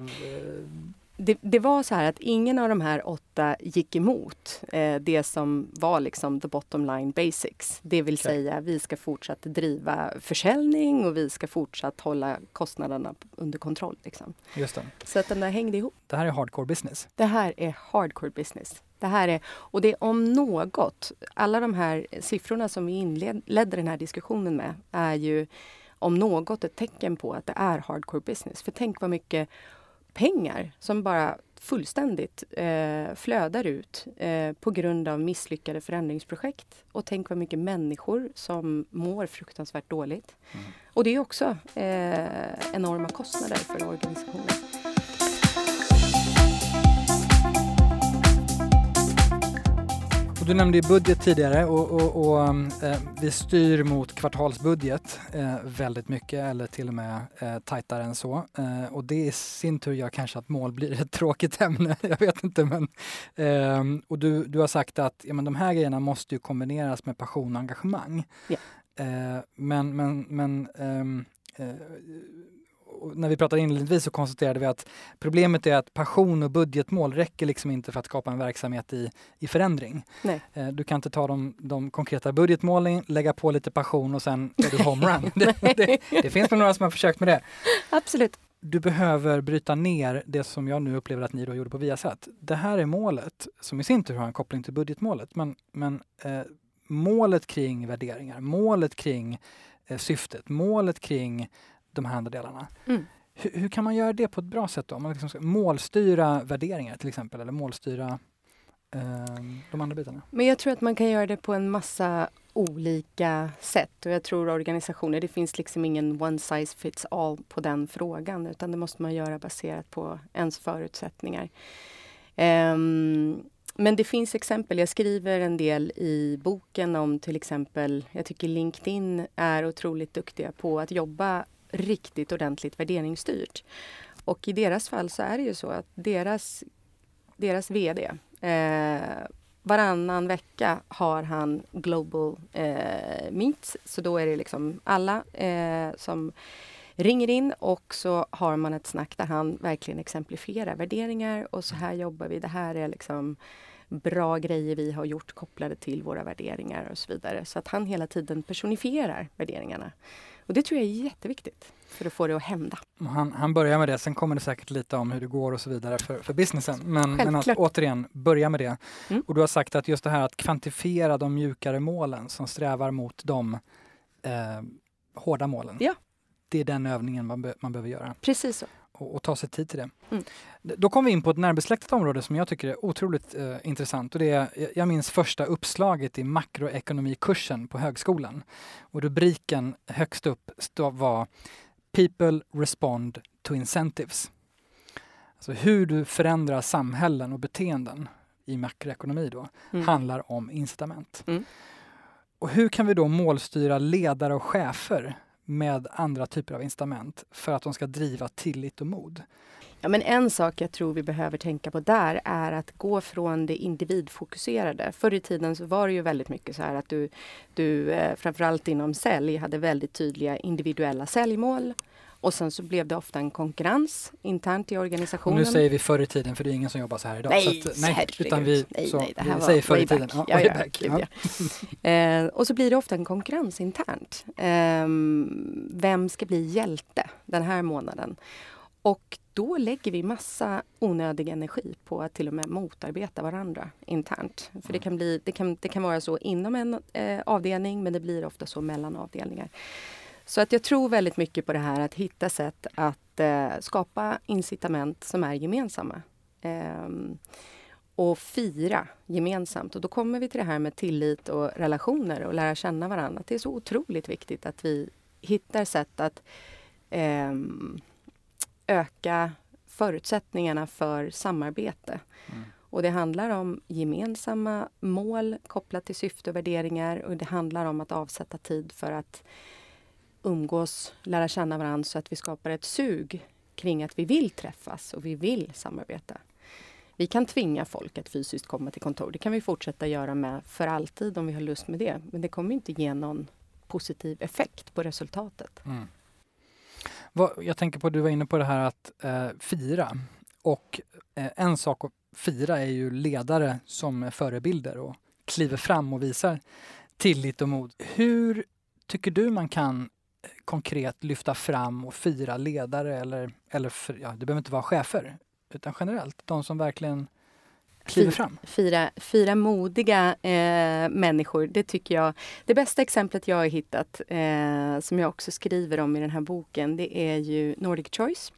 Det, det, var så här att ingen av de här åtta gick emot eh, det som var liksom the bottom line basics. Det vill okay. säga vi ska fortsatt driva försäljning och vi ska fortsatt hålla kostnaderna under kontroll. Liksom. Just det. Så att den där hängde ihop. Det här är hardcore business. Det här är hardcore business. Det här är, och det är om något, alla de här siffrorna som vi inledde den här diskussionen med är ju om något ett tecken på att det är hardcore business. För tänk vad mycket pengar som bara fullständigt eh, flödar ut eh, på grund av misslyckade förändringsprojekt. Och tänk vad mycket människor som mår fruktansvärt dåligt. Mm. Och det är också eh, enorma kostnader för organisationen. Och du nämnde budget tidigare och, och, och eh, vi styr mot kvartalsbudget eh, väldigt mycket eller till och med eh, tajtare än så. Eh, och det i sin tur gör kanske att mål blir ett tråkigt ämne. Jag vet inte men. Ehm, och du, du har sagt att ja, men de här grejerna måste ju kombineras med passion och engagemang. Yeah. men men, men ehm, eh, när vi pratade inledningsvis så konstaterade vi att problemet är att passion och budgetmål räcker liksom inte för att skapa en verksamhet i, i förändring. Nej. Eh, du kan inte ta de, de konkreta budgetmålen, lägga på lite passion och sen är du homerun. det, det, det finns nog några som har försökt med det. Absolut. du behöver bryta ner det som jag nu upplever att ni då gjorde på Viasat. Det här är målet som i sin tur har en koppling till budgetmålet. Men, men eh, målet kring värderingar, målet kring eh, syftet, målet kring de här andra delarna. Mm. Hur, hur, kan man göra det på ett bra sätt då? Om man liksom ska målstyra värderingar till exempel eller målstyra eh, de andra bitarna. Men jag tror att man kan göra det på en massa olika sätt och jag tror organisationer, det finns liksom ingen one size fits all på den frågan utan det måste man göra baserat på ens förutsättningar. Um, men det finns exempel, jag skriver en del i boken om till exempel, jag tycker LinkedIn är otroligt duktiga på att jobba riktigt ordentligt värderingsstyrt. Och i deras fall så är det ju så att deras, deras VD eh, varannan vecka har han Global eh, Meets. Så då är det liksom alla eh, som ringer in och så har man ett snack där han verkligen exemplifierar värderingar och så här jobbar vi. Det här är liksom bra grejer vi har gjort kopplade till våra värderingar och så vidare. Så att han hela tiden personifierar värderingarna. Och det tror jag är jätteviktigt för att få det att hända. Han, han börjar med det, sen kommer det säkert lite om hur det går och så vidare för, för businessen. Men, men att återigen börja med det. Mm. Och du har sagt att just det här att kvantifiera de mjukare målen som strävar mot de eh, hårda målen. Ja. Det är den övningen man, be, man behöver göra. Precis så och, och ta sig tid till det. Mm. Då kommer vi in på ett närbesläktat område som jag tycker är otroligt eh, intressant. Och det är, jag minns första uppslaget i makroekonomikursen på högskolan. Och rubriken högst upp var People respond to incentives. Alltså hur du förändrar samhällen och beteenden i makroekonomi då, mm. handlar om incitament. Mm. Och hur kan vi då målstyra ledare och chefer med andra typer av incitament för att de ska driva tillit och mod. Ja, men en sak jag tror vi behöver tänka på där är att gå från det individfokuserade. Förr i tiden så var det ju väldigt mycket så här att du, du eh, framförallt inom sälj hade väldigt tydliga individuella säljmål. Och sen så blev det ofta en konkurrens internt i organisationen. Och nu säger vi förr i tiden för det är ingen som jobbar så här idag. Nej, så att, nej, utan vi, nej, så, nej, det här vi var säger förr i tiden. Ja, ja, ja, back, ja. eh, och så blir det ofta en konkurrens internt. Eh, vem ska bli hjälte den här månaden? Och då lägger vi massa onödig energi på att till och med motarbeta varandra internt. För det mm. kan, bli, det kan, det kan vara så inom en eh, avdelning men det blir ofta så mellan avdelningar. Så att jag tror väldigt mycket på det här att hitta sätt att eh, skapa incitament som är gemensamma. Eh, och fira gemensamt. Och då kommer vi till det här med tillit och relationer och lära känna varandra. Det är så otroligt viktigt att vi hittar sätt att eh, öka förutsättningarna för samarbete. Mm. Och det handlar om gemensamma mål kopplat till syfte och värderingar och det handlar om att avsätta tid för att umgås, lära känna varandra så att vi skapar ett sug kring att vi vill träffas och vi vill samarbeta. Vi kan tvinga folk att fysiskt komma till kontor. Det kan vi fortsätta göra med för alltid om vi har lust med det. Men det kommer inte ge någon positiv effekt på resultatet. Mm. Jag tänker på, du var inne på det här att eh, fira. Och eh, en sak att fira är ju ledare som är förebilder och kliver fram och visar tillit och mod. Hur tycker du man kan konkret lyfta fram och fira ledare eller, eller ja, det behöver inte vara chefer, utan generellt de som verkligen kliver fram. Fira, fira modiga eh, människor, det tycker jag. Det bästa exemplet jag har hittat, eh, som jag också skriver om i den här boken, det är ju Nordic Choice.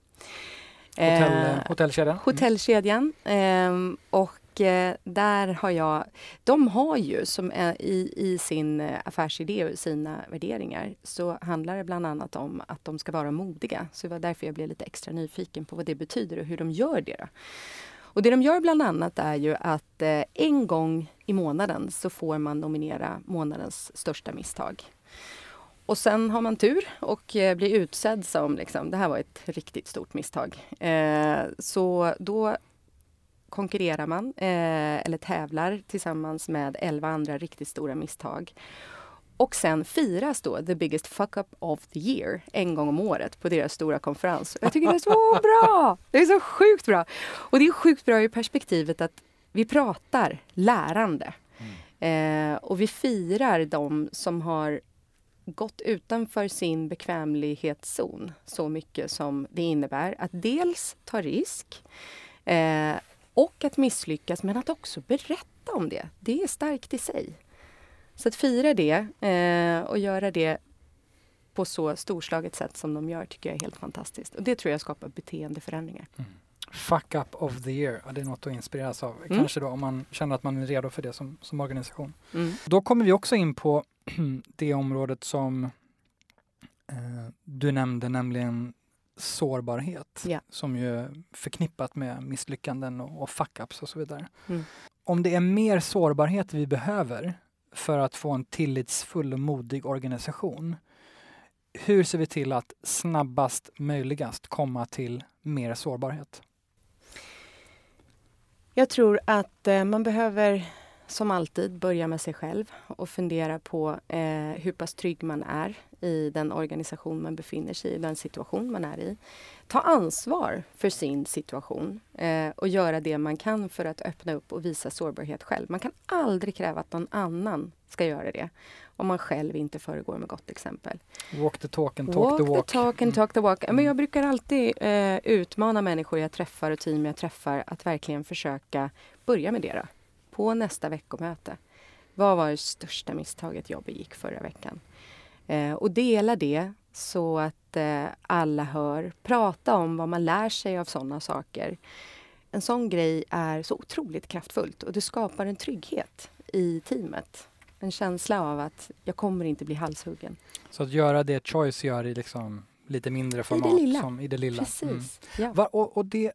Hotell, eh, hotellkedjan. Hotellkedjan. Mm och eh, där har jag... De har ju som eh, i, i sin eh, affärsidé och sina värderingar så handlar det bland annat om att de ska vara modiga. Så det var därför jag blev lite extra nyfiken på vad det betyder och hur de gör det. Då. Och det de gör bland annat är ju att en gång i månaden så får man nominera månadens största misstag. Och sen har man tur och blir utsedd som liksom, det här var ett riktigt stort misstag. Eh, så då konkurrerar man eh, eller tävlar tillsammans med elva andra riktigt stora misstag. Och sen firas då the biggest fuck up of the year en gång om året på deras stora konferens. Jag tycker det är så bra! Det är så sjukt bra! Och det är sjukt bra i perspektivet att vi pratar lärande. Mm. Eh, och vi firar de som har gått utanför sin bekvämlighetszon så mycket som det innebär att dels ta risk eh, och att misslyckas, men att också berätta om det. Det är starkt i sig. Så att fira det eh, och göra det på så storslaget sätt som de gör tycker jag är helt fantastiskt. Och det tror jag skapar beteendeförändringar. Mm. Fuck up of the year, det är något att inspireras av. Mm. Kanske då om man känner att man är redo för det som, som organisation. Mm. Då kommer vi också in på det området som eh, du nämnde, nämligen sårbarhet yeah. som ju är förknippat med misslyckanden och, och fuck-ups och så vidare. Mm. Om det är mer sårbarhet vi behöver för att få en tillitsfull och modig organisation, hur ser vi till att snabbast möjligast komma till mer sårbarhet? Jag tror att eh, man behöver som alltid börja med sig själv och fundera på eh, hur pass trygg man är i den organisation man befinner sig i, den situation man är i. Ta ansvar för sin situation eh, och göra det man kan för att öppna upp och visa sårbarhet själv. Man kan aldrig kräva att någon annan ska göra det om man själv inte föregår med gott exempel. Walk the talk and talk walk the walk. The talk and talk the walk. Men jag brukar alltid eh, utmana människor jag träffar och team jag träffar att verkligen försöka börja med det. Då på nästa veckomöte. Vad var det största misstaget jag begick förra veckan? Eh, och dela det så att eh, alla hör. Prata om vad man lär sig av sådana saker. En sån grej är så otroligt kraftfullt och det skapar en trygghet i teamet. En känsla av att jag kommer inte bli halshuggen. Så att göra det Choice gör i liksom lite mindre format. I det lilla. Som i det lilla. Precis. Mm. Ja. Va, och, och, det,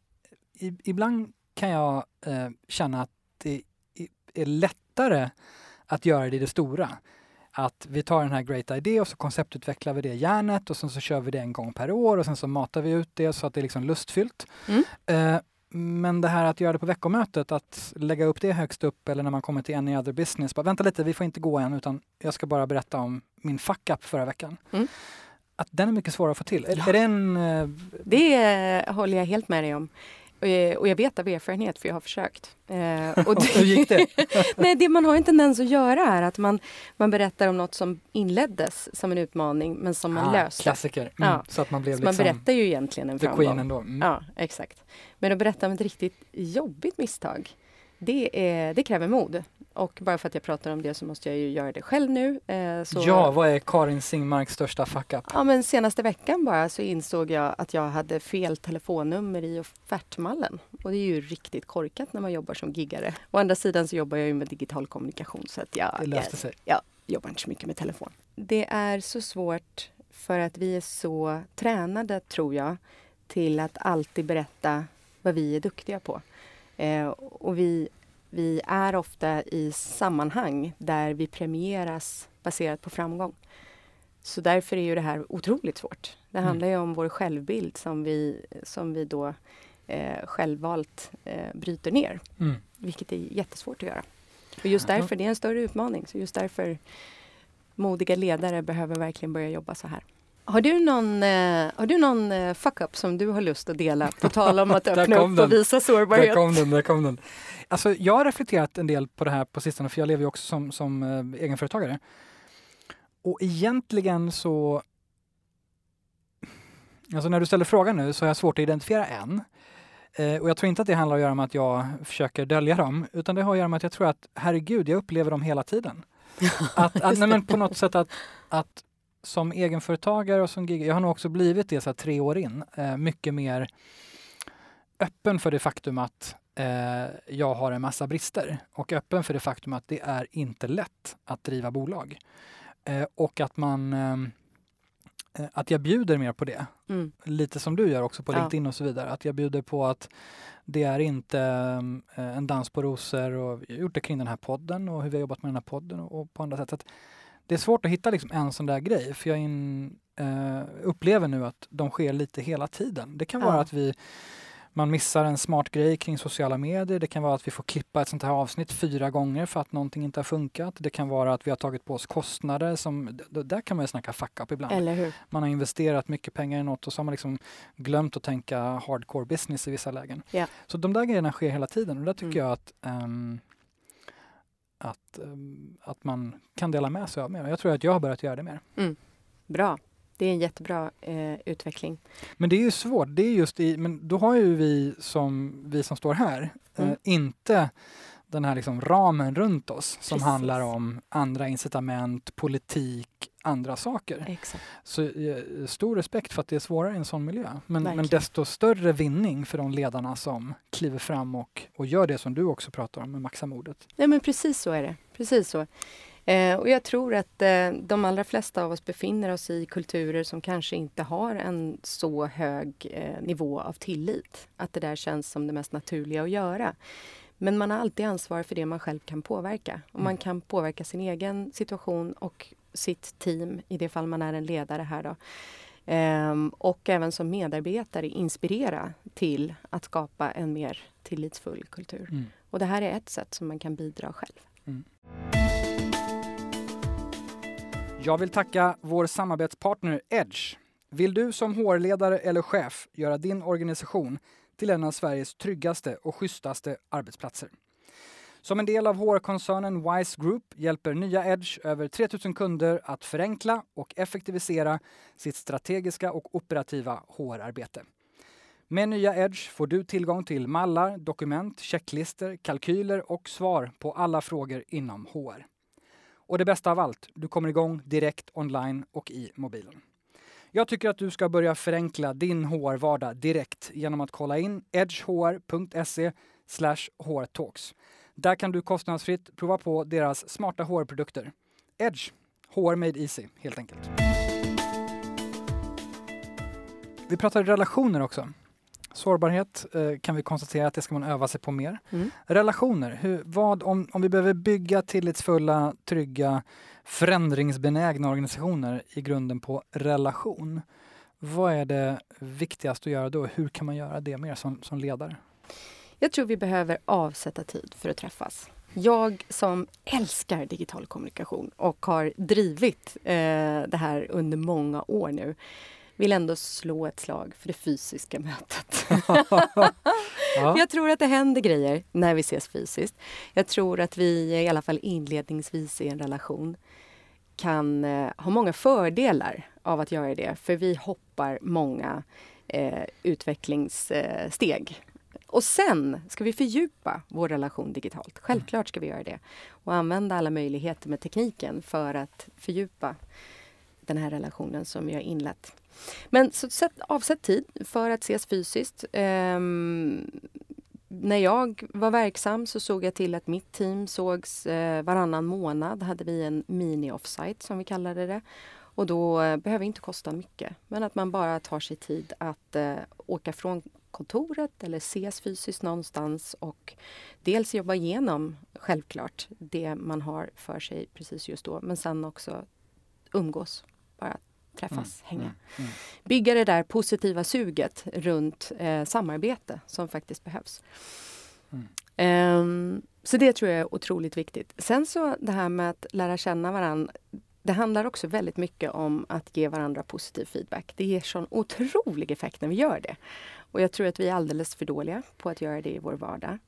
i, ibland kan jag eh, känna att är lättare att göra det i det stora. Att vi tar den här Great Idea och så konceptutvecklar vi det järnet och sen så kör vi det en gång per år och sen så matar vi ut det så att det är liksom lustfyllt. Mm. Eh, men det här att göra det på veckomötet, att lägga upp det högst upp eller när man kommer till any other business. Bara, Vänta lite, vi får inte gå än utan jag ska bara berätta om min fuck-up förra veckan. Mm. Att den är mycket svårare att få till. Är, ja. är det en... Eh... Det håller jag helt med dig om. Eh, och jag vet av erfarenhet, för jag har försökt. Eh, och det, Hur gick det? nej, det man har en tendens att göra är att man, man berättar om något som inleddes som en utmaning, men som man ah, löste. Klassiker. Mm, ja. Så att man blev så liksom man berättar ju egentligen en framgång. ändå. Mm. Ja, exakt. Men att berätta om ett riktigt jobbigt misstag, det, är, det kräver mod. Och bara för att jag pratar om det så måste jag ju göra det själv nu. Eh, så... Ja, vad är Karin Singmarks största fuck-up? Ja, men senaste veckan bara så insåg jag att jag hade fel telefonnummer i offertmallen. Och det är ju riktigt korkat när man jobbar som giggare. Å andra sidan så jobbar jag ju med digital kommunikation så att jag, det löste sig. jag jobbar inte så mycket med telefon. Det är så svårt för att vi är så tränade, tror jag, till att alltid berätta vad vi är duktiga på. Eh, och vi vi är ofta i sammanhang där vi premieras baserat på framgång. Så därför är ju det här otroligt svårt. Det mm. handlar ju om vår självbild som vi, som vi då eh, självvalt eh, bryter ner. Mm. Vilket är jättesvårt att göra. Och just därför, det är en större utmaning. Så just därför modiga ledare behöver verkligen börja jobba så här. Har du någon, eh, har du någon eh, fuck-up som du har lust att dela? På tal om att öppna upp och visa sårbarhet. Där kom den, där kom den. Alltså, jag har reflekterat en del på det här på sistone, för jag lever ju också som, som eh, egenföretagare. Och egentligen så... Alltså när du ställer frågan nu så har jag svårt att identifiera en. Eh, och jag tror inte att det handlar om att göra med att jag försöker dölja dem, utan det har att göra med att jag tror att herregud, jag upplever dem hela tiden. att, att nej, men på något sätt att, att som egenföretagare och som gig, jag har nog också blivit det så tre år in, eh, mycket mer öppen för det faktum att jag har en massa brister och öppen för det faktum att det är inte lätt att driva bolag. Eh, och att man eh, att jag bjuder mer på det. Mm. Lite som du gör också på LinkedIn ja. och så vidare. Att jag bjuder på att det är inte eh, en dans på rosor och jag har gjort det kring den här podden och hur vi har jobbat med den här podden och, på andra sätt. Så det är svårt att hitta liksom en sån där grej för jag in, uh, upplever nu att de sker lite hela tiden. Det kan vara att vi man missar en smart grej kring sociala medier. Det kan vara att vi får klippa ett sånt här avsnitt fyra gånger för att någonting inte har funkat. Det kan vara att vi har tagit på oss kostnader som, där kan man ju snacka fuck up ibland. Eller hur? Man har investerat mycket pengar i något och så har man liksom glömt att tänka hardcore business i vissa lägen. Yeah. Så de där grejerna sker hela tiden och där tycker mm. jag att um, att, um, att man kan dela med sig av mer. Jag tror att jag har börjat göra det mer. Mm. Bra. Det är en jättebra eh, utveckling. Men det är ju svårt. Det är just i, men då har ju vi som, vi som står här eh, mm. inte den här liksom ramen runt oss som Precis. handlar om andra incitament, politik, andra saker. Exakt. Så eh, stor respekt för att det är svårare i en sån miljö. Men, men desto större vinning för de ledarna som kliver fram och, och gör det som du också pratar om med maxa modet. Nej men precis så är det. Precis så. Eh, och jag tror att eh, de allra flesta av oss befinner oss i kulturer som kanske inte har en så hög eh, nivå av tillit. Att det där känns som det mest naturliga att göra. Men man har alltid ansvar för det man själv kan påverka. Och man mm. kan påverka sin egen situation och sitt team, i det fall man är en ledare här då. Ehm, och även som medarbetare inspirera till att skapa en mer tillitsfull kultur. Mm. Och det här är ett sätt som man kan bidra själv. Mm. Jag vill tacka vår samarbetspartner Edge. Vill du som HR-ledare eller chef göra din organisation till en av Sveriges tryggaste och schysstaste arbetsplatser? Som en del av HR-koncernen Wise Group hjälper nya Edge över 3000 kunder att förenkla och effektivisera sitt strategiska och operativa HR-arbete. Med nya Edge får du tillgång till mallar, dokument, checklister, kalkyler och svar på alla frågor inom HR. Och det bästa av allt, du kommer igång direkt online och i mobilen. Jag tycker att du ska börja förenkla din HR-vardag direkt genom att kolla in edgehr.se hrtalks. Där kan du kostnadsfritt prova på deras smarta HR-produkter. Edge, HR made easy helt enkelt. Vi pratar relationer också. Sårbarhet eh, kan vi konstatera att det ska man öva sig på mer. Mm. Relationer, hur, vad, om, om vi behöver bygga tillitsfulla, trygga, förändringsbenägna organisationer i grunden på relation. Vad är det viktigaste att göra då? Hur kan man göra det mer som, som ledare? Jag tror vi behöver avsätta tid för att träffas. Jag som älskar digital kommunikation och har drivit eh, det här under många år nu vill ändå slå ett slag för det fysiska mötet. ja. Jag tror att det händer grejer när vi ses fysiskt. Jag tror att vi, i alla fall inledningsvis i en relation, kan eh, ha många fördelar av att göra det. För vi hoppar många eh, utvecklingssteg. Och sen ska vi fördjupa vår relation digitalt. Självklart ska vi göra det. Och använda alla möjligheter med tekniken för att fördjupa den här relationen som vi har inlett. Men så sätt, avsätt tid för att ses fysiskt. Um, när jag var verksam så såg jag till att mitt team sågs eh, varannan månad. hade vi en mini-offsite som vi kallade det. Och då eh, behöver inte kosta mycket. Men att man bara tar sig tid att eh, åka från kontoret eller ses fysiskt någonstans och dels jobba igenom självklart det man har för sig precis just då. Men sen också umgås. Bara träffas, mm, hänga. Mm, mm. Bygga det där positiva suget runt eh, samarbete som faktiskt behövs. Um, så det tror jag är otroligt viktigt. Sen så det här med att lära känna varandra. Det handlar också väldigt mycket om att ge varandra positiv feedback. Det ger sån otrolig effekt när vi gör det. Och jag tror att vi är alldeles för dåliga på att göra det i vår vardag.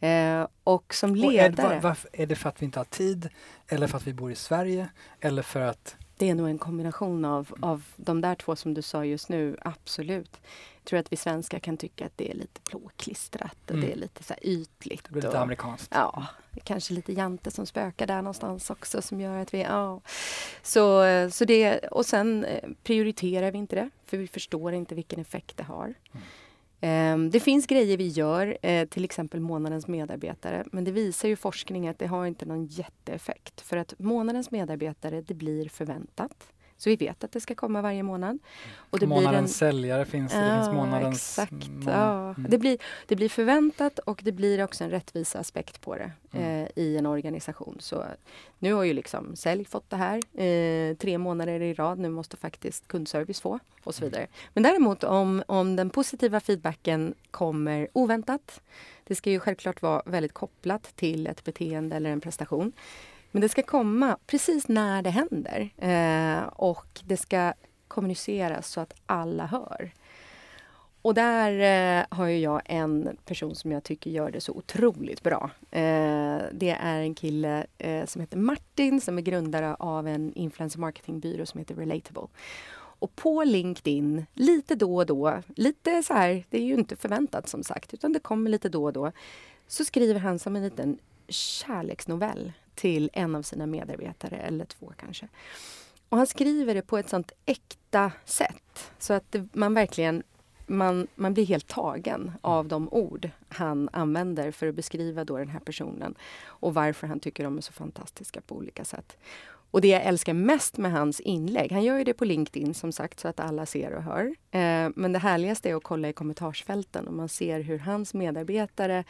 Eh, och som ledare... Och är, var, är det för att vi inte har tid? Eller för att vi bor i Sverige? Eller för att det är nog en kombination av, av de där två som du sa just nu, absolut. Jag tror att vi svenskar kan tycka att det är lite plåklistrat och mm. det är lite så ytligt. Det blir lite och, amerikanskt. Ja, kanske lite jante som spökar där någonstans också som gör att vi, ja. Så, så det, och sen eh, prioriterar vi inte det, för vi förstår inte vilken effekt det har. Mm. Ehm, det finns grejer vi gör, eh, till exempel månadens medarbetare. Men det visar ju forskning att det har inte någon jätteeffekt. För att månadens medarbetare, det blir förväntat. Så vi vet att det ska komma varje månad. Och det månadens en... säljare finns det, ja, det finns månadens... Exakt. Mån... Ja. Mm. Det, blir, det blir förväntat och det blir också en rättvisa aspekt på det mm. eh, i en organisation. Så nu har ju liksom sälj fått det här eh, tre månader i rad. Nu måste faktiskt kundservice få och så mm. vidare. Men däremot om, om den positiva feedbacken kommer oväntat. Det ska ju självklart vara väldigt kopplat till ett beteende eller en prestation. Men det ska komma precis när det händer eh, och det ska kommuniceras så att alla hör. och där eh, har ju jag en person som jag tycker gör det så otroligt bra. Eh, det är en kille eh, som heter Martin som är grundare av en influencer marketingbyrå som heter Relatable. Och på LinkedIn, lite då och då, lite så här, det är ju inte förväntat som sagt, utan det kommer lite då och då, så skriver han som en liten kärleksnovell till en av sina medarbetare, eller två kanske. Och han skriver det på ett sånt äkta sätt så att det, man verkligen man, man blir helt tagen av de ord han använder för att beskriva då den här personen och varför han tycker de är så fantastiska på olika sätt. Och det jag älskar mest med hans inlägg, han gör ju det på LinkedIn som sagt så att alla ser och hör. Eh, men det härligaste är att kolla i kommentarsfälten och man ser hur hans medarbetare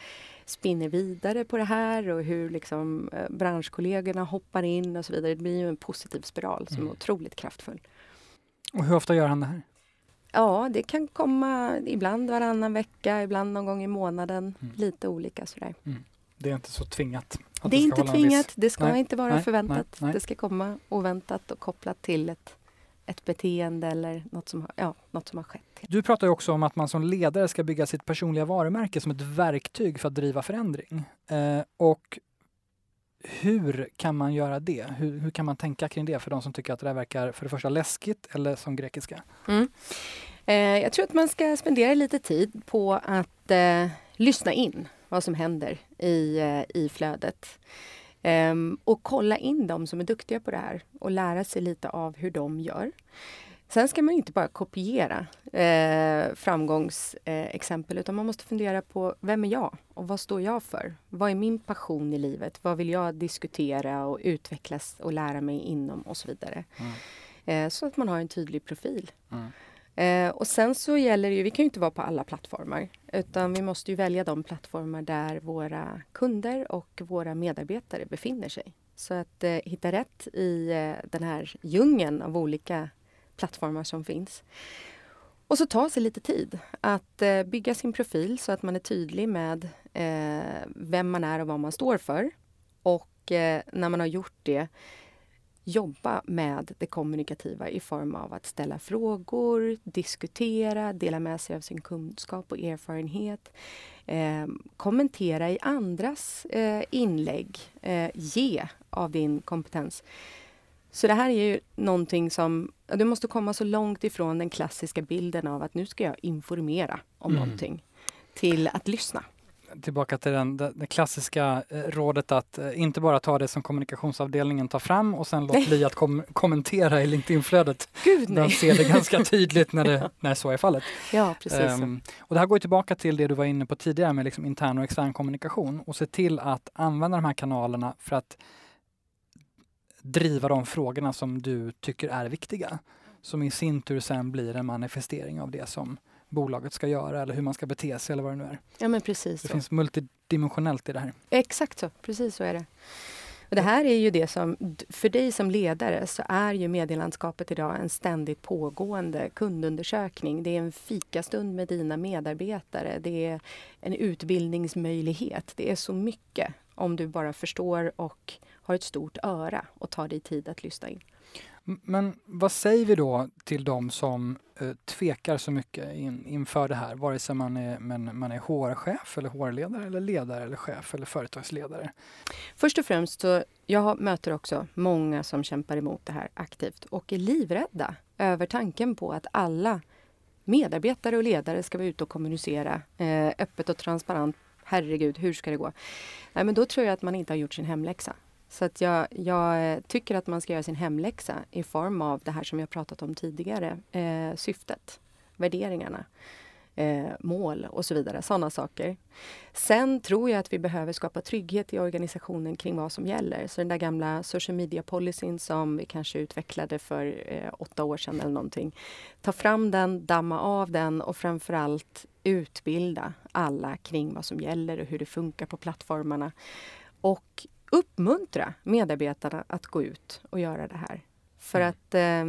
spinner vidare på det här och hur liksom, eh, branschkollegorna hoppar in och så vidare. Det blir ju en positiv spiral som är mm. otroligt kraftfull. Och hur ofta gör han det här? Ja, det kan komma ibland varannan vecka, ibland någon gång i månaden. Mm. Lite olika sådär. Mm. Det är inte så tvingat? Det är inte tvingat, viss... det ska nej, inte vara nej, förväntat. Nej, det ska komma oväntat och kopplat till ett, ett beteende eller något som, har, ja, något som har skett. Du pratar också om att man som ledare ska bygga sitt personliga varumärke som ett verktyg för att driva förändring. Eh, och hur kan man göra det? Hur, hur, kan man tänka kring det för de som tycker att det där verkar för det första läskigt eller som grekiska? Mm. Eh, jag tror att man ska spendera lite tid på att eh, lyssna in vad som händer i, eh, i flödet. Um, och kolla in de som är duktiga på det här och lära sig lite av hur de gör. Sen ska man inte bara kopiera eh, framgångsexempel eh, utan man måste fundera på vem är jag och vad står jag för? Vad är min passion i livet? Vad vill jag diskutera och utvecklas och lära mig inom och så vidare. Mm. Eh, så att man har en tydlig profil. Mm. Eh, och sen så gäller det ju, vi kan ju inte vara på alla plattformar utan vi måste ju välja de plattformar där våra kunder och våra medarbetare befinner sig. Så att eh, hitta rätt i eh, den här djungeln av olika plattformar som finns. Och så ta sig lite tid att eh, bygga sin profil så att man är tydlig med eh, vem man är och vad man står för. Och eh, när man har gjort det jobba med det kommunikativa i form av att ställa frågor, diskutera, dela med sig av sin kunskap och erfarenhet. Eh, kommentera i andras eh, inlägg, eh, ge av din kompetens. Så det här är ju någonting som, du måste komma så långt ifrån den klassiska bilden av att nu ska jag informera om mm. någonting, till att lyssna tillbaka till den, det, klassiska eh, rådet att eh, inte bara ta det som kommunikationsavdelningen tar fram och sen låt bli att kom kommentera i LinkedIn-flödet. Man ser det ganska tydligt när, det, när så är fallet. Ja, precis. Um, och det här går tillbaka till det du var inne på tidigare med liksom intern och extern kommunikation och se till att använda de här kanalerna för att driva de frågorna som du tycker är viktiga. Som i sin tur sen blir en manifestering av det som bolaget ska göra eller hur man ska bete sig eller vad det nu är. Ja men precis. Det så. finns multidimensionellt i det här. Exakt så, precis så är det. Och det här är ju det som, för dig som ledare så är ju medielandskapet idag en ständigt pågående kundundersökning. Det är en fikastund med dina medarbetare. Det är en utbildningsmöjlighet. Det är så mycket om du bara förstår och har ett stort öra och tar dig tid att lyssna in. Men vad säger vi då till de som Eh, tvekar så mycket in, inför det här, vare sig man är, men, man är HR-chef eller HR-ledare eller ledare eller chef eller företagsledare? Först och främst så, jag möter också många som kämpar emot det här aktivt och är livrädda över tanken på att alla medarbetare och ledare ska vara ute och kommunicera eh, öppet och transparent. Herregud, hur ska det gå? Nej, men då tror jag att man inte har gjort sin hemläxa. Så att jag, jag, eh, tycker att man ska göra sin hemläxa i form av det här som jag pratat om tidigare. Eh, syftet, värderingarna, eh, mål och så vidare. Sådana saker. Sen tror jag att vi behöver skapa trygghet i organisationen kring vad som gäller. Så den där gamla social media policyn som vi kanske utvecklade för eh, åtta år sedan eller någonting. Ta fram den, damma av den och framförallt utbilda alla kring vad som gäller och hur det funkar på plattformarna. Och uppmuntra medarbetarna att gå ut och göra det här. För mm. att eh,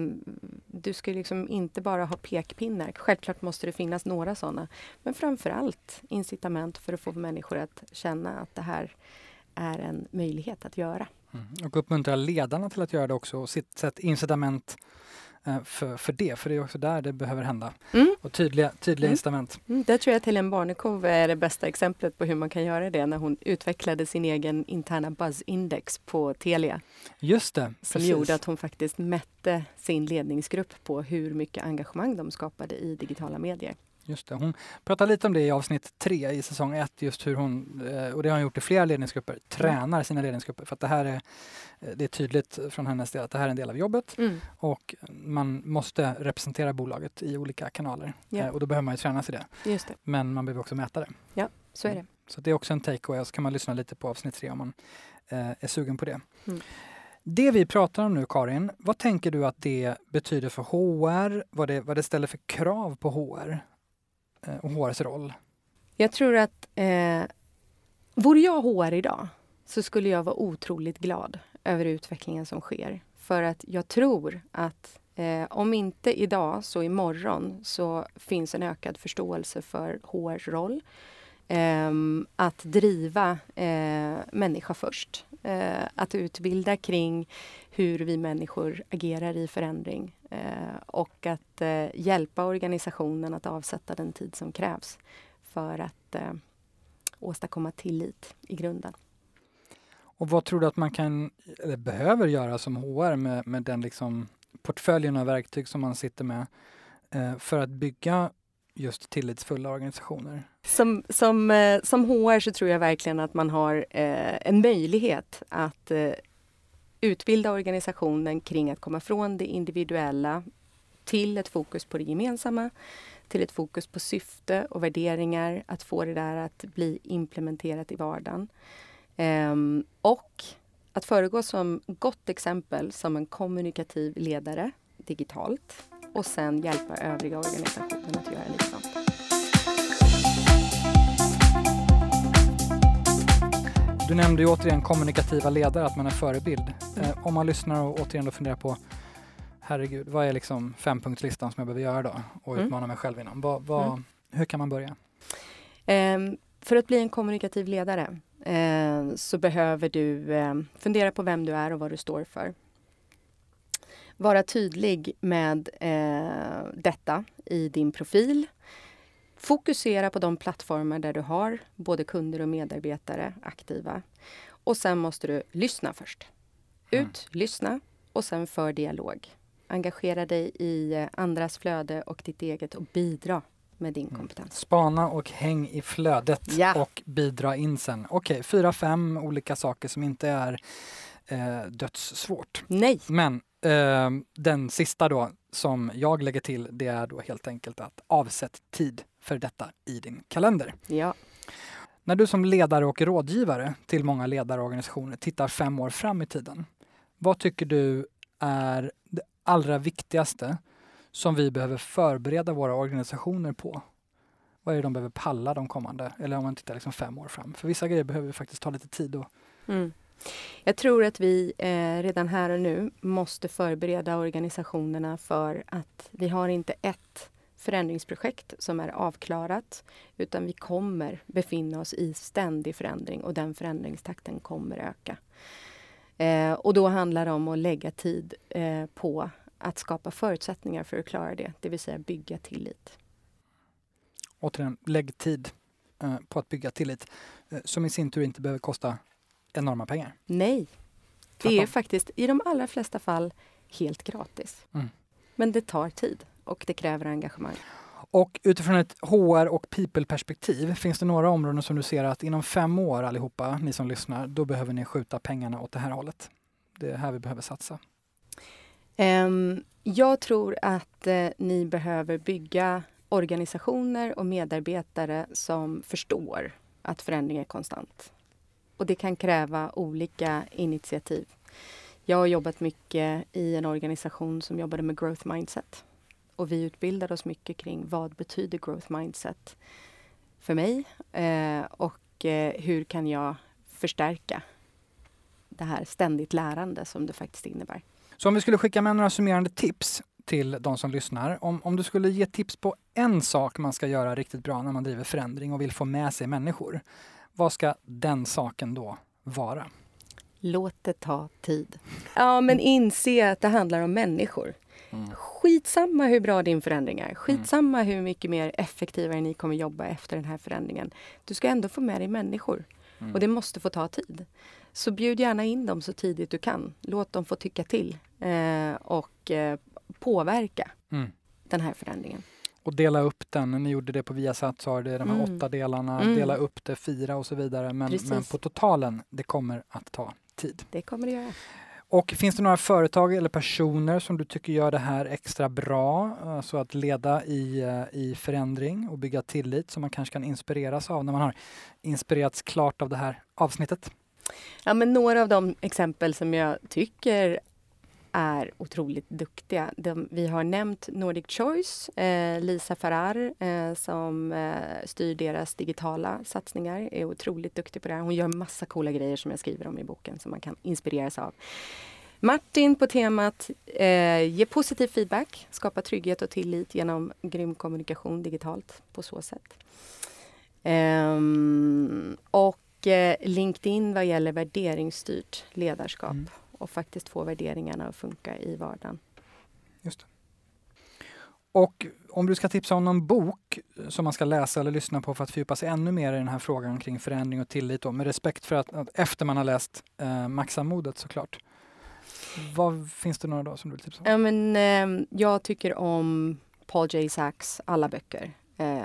du ska liksom inte bara ha pekpinnar. Självklart måste det finnas några sådana. Men framför allt incitament för att få människor att känna att det här är en möjlighet att göra. Mm. Och uppmuntra ledarna till att göra det också. Och sätt incitament för, för det, för det är också där det behöver hända. Mm. Och tydliga, tydliga Mm. incitament. Mm, där tror jag att Helene Barnekow är det bästa exemplet på hur man kan göra det när hon utvecklade sin egen interna buzz-index på Telia Just det, som precis. gjorde att hon faktiskt mätte sin ledningsgrupp på hur mycket engagemang de skapade i digitala medier. Just det. Hon pratar lite om det i avsnitt tre i säsong ett, just hur hon, eh, och det har hon gjort i flera ledningsgrupper, tränar sina ledningsgrupper. För att det här är, eh, det är tydligt från hennes del att det här är en del av jobbet och man måste representera bolaget i olika kanaler. Ja. Eh, Och då behöver man ju träna sig det. Just det, Men man behöver också mäta det. så är det. Så det är också en takeaway, så kan man lyssna lite på avsnitt tre om man är sugen på det. Mm. Det vi pratar om nu Karin, vad tänker du att det betyder för HR? Vad det, vad det ställer för krav på HR Eh, och HRs roll? Jag tror att eh, vore jag HR idag så skulle jag vara otroligt glad över utvecklingen som sker. För att jag tror att eh, om inte idag så imorgon så finns en ökad förståelse för HRs roll. Eh, att driva eh, människa först. Eh, att utbilda kring hur vi människor agerar i förändring. Eh, och att eh, hjälpa organisationen att avsätta den tid som krävs för att eh, åstadkomma tillit i grunden. Och vad tror du att man kan, eller behöver göra som HR med, med den liksom portföljen av verktyg som man sitter med eh, för att bygga just tillitsfulla organisationer? Som, som, eh, som HR så tror jag verkligen att man har eh, en möjlighet att eh, utbilda organisationen kring att komma från det individuella till ett fokus på det gemensamma, till ett fokus på syfte och värderingar, att få det där att bli implementerat i vardagen. Ehm, och att föregå som gott exempel som en kommunikativ ledare digitalt och sen hjälpa övriga organisationen att göra likadant. Du nämnde ju återigen kommunikativa ledare, att man är förebild. Eh, om man lyssnar och återigen då funderar på herregud, vad är liksom fempunktslistan som jag behöver göra då och Mm. utmana mig själv inom? Vad, vad, Mm. Hur kan man börja? Ehm, för att bli en kommunikativ ledare eh, så behöver du eh, fundera på vem du är och vad du står för. Vara tydlig med eh, detta i din profil. Fokusera på de plattformar där du har både kunder och medarbetare aktiva. Och sen måste du lyssna först. Ut, lyssna och sen för dialog. Engagera dig i eh, andras flöde och ditt eget och bidra med din Mm. kompetens. Spana och häng i flödet Ja. och bidra in sen. Okej, fyra, fem olika saker som inte är eh, dödssvårt. Nej! Men eh, den sista då som jag lägger till det är då helt enkelt att avsätt tid för detta i din kalender. Ja. När du som ledare och rådgivare till många ledarorganisationer tittar fem år fram i tiden, vad tycker du är det allra viktigaste som vi behöver förbereda våra organisationer på? Vad är det de behöver palla de kommande, eller om man tittar liksom fem år fram? För vissa grejer behöver faktiskt ta lite tid och Mm. Jag tror att vi eh, redan här och nu måste förbereda organisationerna för att vi har inte ett förändringsprojekt som är avklarat utan vi kommer befinna oss i ständig förändring och den förändringstakten kommer öka. Eh, och då handlar det om att lägga tid eh, på att skapa förutsättningar för att klara det, det vill säga bygga tillit. återigen, lägg tid eh, på att bygga tillit eh, som i sin tur inte behöver kosta enorma pengar. Nej, det är Tvärtom. faktiskt i de allra flesta fall helt gratis. Mm. Men det tar tid och det kräver engagemang. Och utifrån ett HR och people-perspektiv, finns det några områden som du ser att inom fem år allihopa, ni som lyssnar, då behöver ni skjuta pengarna åt det här hållet? Det är här vi behöver satsa. Ehm, jag tror att eh, ni behöver bygga organisationer och medarbetare som förstår att förändring är konstant. Och det kan kräva olika initiativ. Jag har jobbat mycket i en organisation som jobbade med growth mindset. Och vi utbildade oss mycket kring vad betyder growth mindset för mig eh, och eh, hur kan jag förstärka det här ständigt lärande som det faktiskt innebär. Så om vi skulle skicka med några summerande tips till de som lyssnar. Om, om du skulle ge tips på en sak man ska göra riktigt bra när man driver förändring och vill få med sig människor. Vad ska den saken då vara? Låt det ta tid. Ja, men inse att det handlar om människor. Mm. Skitsamma hur bra din förändring är. Skitsamma hur mycket mer effektivare ni kommer jobba efter den här förändringen. Du ska ändå få med dig människor. Mm. Och det måste få ta tid. Så bjud gärna in dem så tidigt du kan. Låt dem få tycka till eh, och eh, påverka mm. den här förändringen. Och dela upp den. Ni gjorde det på Viasat, sa det, de här mm. åtta delarna. Mm. Dela upp det, fyra och så vidare. Men, men på totalen, det kommer att ta tid. Det kommer det göra. Och finns det några företag eller personer som du tycker gör det här extra bra? Alltså att leda i, eh, i förändring och bygga tillit som man kanske kan inspireras av när man har inspirerats klart av det här avsnittet? Ja, men några av de exempel som jag tycker är otroligt duktiga. De, vi har nämnt Nordic Choice, eh, Lisa Farrar eh, som eh, styr deras digitala satsningar, är otroligt duktig på det här. Hon gör massa coola grejer som jag skriver om i boken som man kan inspireras av. Martin på temat eh, ge positiv feedback, skapa trygghet och tillit genom grym kommunikation digitalt på så sätt. Ehm, och eh, LinkedIn vad gäller värderingsstyrt ledarskap. Mm och faktiskt få värderingarna att funka i vardagen. Just det. Och om du ska tipsa om någon bok som man ska läsa eller lyssna på för att fördjupa sig ännu mer i den här frågan kring förändring och tillit då, med respekt för att, att efter man har läst eh, Maxa-modet såklart. Vad finns det några då som du vill tipsa om? Ja, men, eh, jag tycker om Paul J. Sachs alla böcker. Eh,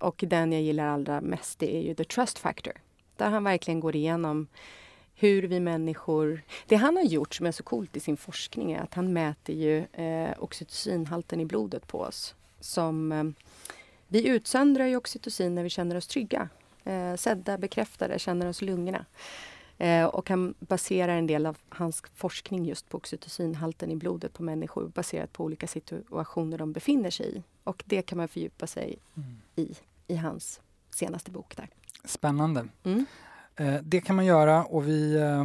och den jag gillar allra mest det är ju The Trust Factor. Där han verkligen går igenom hur vi människor... Det han har gjort som är så coolt i sin forskning är att han mäter ju eh, oxytocinhalten i blodet på oss. Som, eh, vi utsöndrar ju oxytocin när vi känner oss trygga. Eh, sedda, bekräftade, känner oss lugna. Eh, och han baserar en del av hans forskning just på oxytocinhalten i blodet på människor baserat på olika situationer de befinner sig i. Och det kan man fördjupa sig mm. i, i hans senaste bok där. Spännande. Mm. Eh, det kan man göra och vi, eh,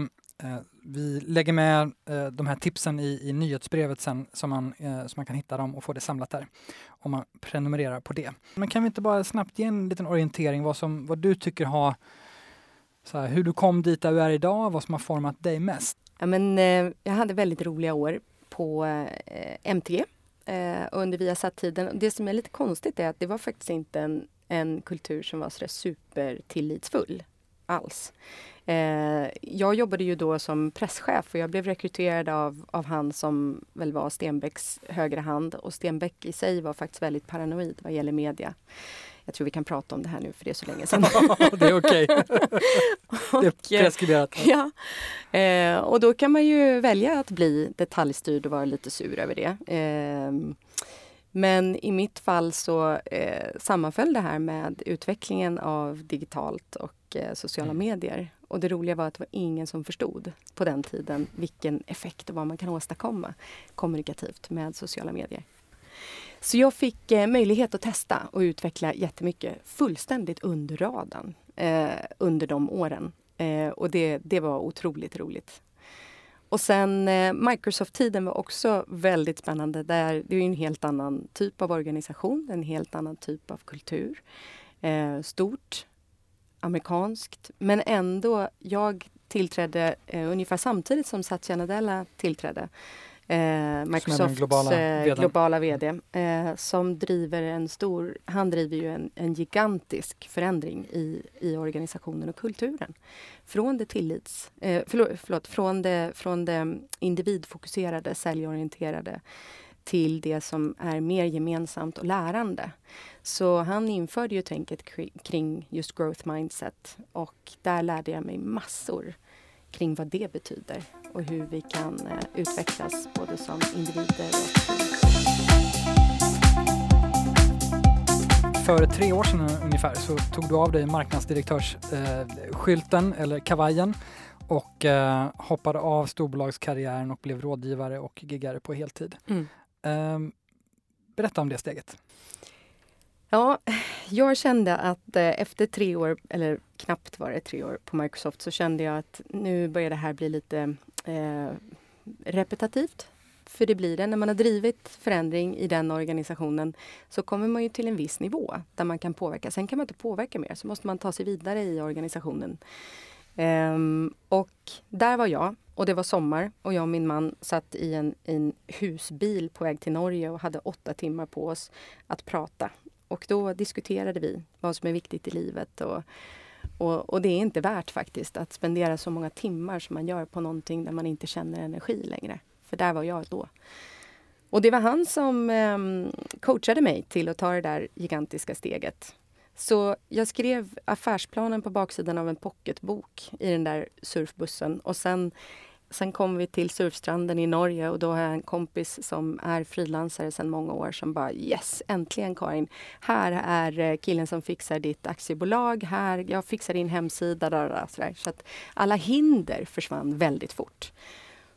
eh, vi lägger med de här tipsen i, i nyhetsbrevet sen så man, så man kan hitta dem och få det samlat där om man prenumererar på det. Men kan vi inte bara snabbt ge en liten orientering vad, som, vad du tycker har så här, hur du kom dit där du är idag, vad som har format dig mest? Ja, men, jag hade väldigt roliga år på MTG under Viasat-tiden. Det som är lite konstigt är att det var faktiskt inte en, en kultur som var så supertillitsfull alls. Eh, jag jobbade ju då som presschef och jag blev rekryterad av, av han som väl var Stenbecks högra hand och Stenbeck i sig var faktiskt väldigt paranoid vad gäller media. Jag tror vi kan prata om det här nu för det är så länge sedan. det är okej. det är preskriberat. Ja. Eh, och då kan man ju välja att bli detaljstyrd och vara lite sur över det. Eh, men i mitt fall så eh, sammanföll det här med utvecklingen av digitalt och eh, sociala mm. medier. Och det roliga var att det var ingen som förstod på den tiden vilken effekt och vad man kan åstadkomma kommunikativt med sociala medier. Så jag fick eh, möjlighet att testa och utveckla jättemycket fullständigt under radarn eh, under de åren. Eh, och det, det var otroligt roligt. Och sen eh, Microsoft-tiden var också väldigt spännande. Där, det är en helt annan typ av organisation, en helt annan typ av kultur. Eh, stort, amerikanskt, men ändå, jag tillträdde eh, ungefär samtidigt som Satya Nadella tillträdde. Eh, Microsofts globala, eh, globala VD eh, som driver en stor, han driver ju en, en gigantisk förändring i, i organisationen och kulturen. Från det tillits, eh, förlåt, förlåt, från det, från det individfokuserade, säljorienterade till det som är mer gemensamt och lärande. Så han införde ju tänket kring just growth mindset och där lärde jag mig massor kring vad det betyder och hur vi kan eh, utvecklas både som individer och för tre år sedan ungefär så tog du av dig marknadsdirektörsskylten eh, eller kavajen och eh, hoppade av storbolagskarriären och blev rådgivare och giggare på heltid. Mm. Ehm, berätta om det steget. Ja, jag kände att eh, efter tre år, eller knappt var det tre år på Microsoft, så kände jag att nu börjar det här bli lite eh, repetitivt. För det blir det. När man har drivit förändring i den organisationen så kommer man ju till en viss nivå där man kan påverka. Sen kan man inte påverka mer, så måste man ta sig vidare i organisationen. Um, och där var jag och det var sommar och jag och min man satt i en, en husbil på väg till Norge och hade åtta timmar på oss att prata. Och då diskuterade vi vad som är viktigt i livet och, och, och, det är inte värt faktiskt att spendera så många timmar som man gör på någonting där man inte känner energi längre. För där var jag då. Och det var han som um, coachade mig till att ta det där gigantiska steget. Så jag skrev affärsplanen på baksidan av en pocketbok i den där surfbussen och sen Sen kom vi till surfstranden i Norge och då har jag en kompis som är frilansare sedan många år som bara yes, äntligen Karin. Här är eh, killen som fixar ditt aktiebolag. Här, jag fixar din hemsida. Där, där, där. Så att alla hinder försvann väldigt fort.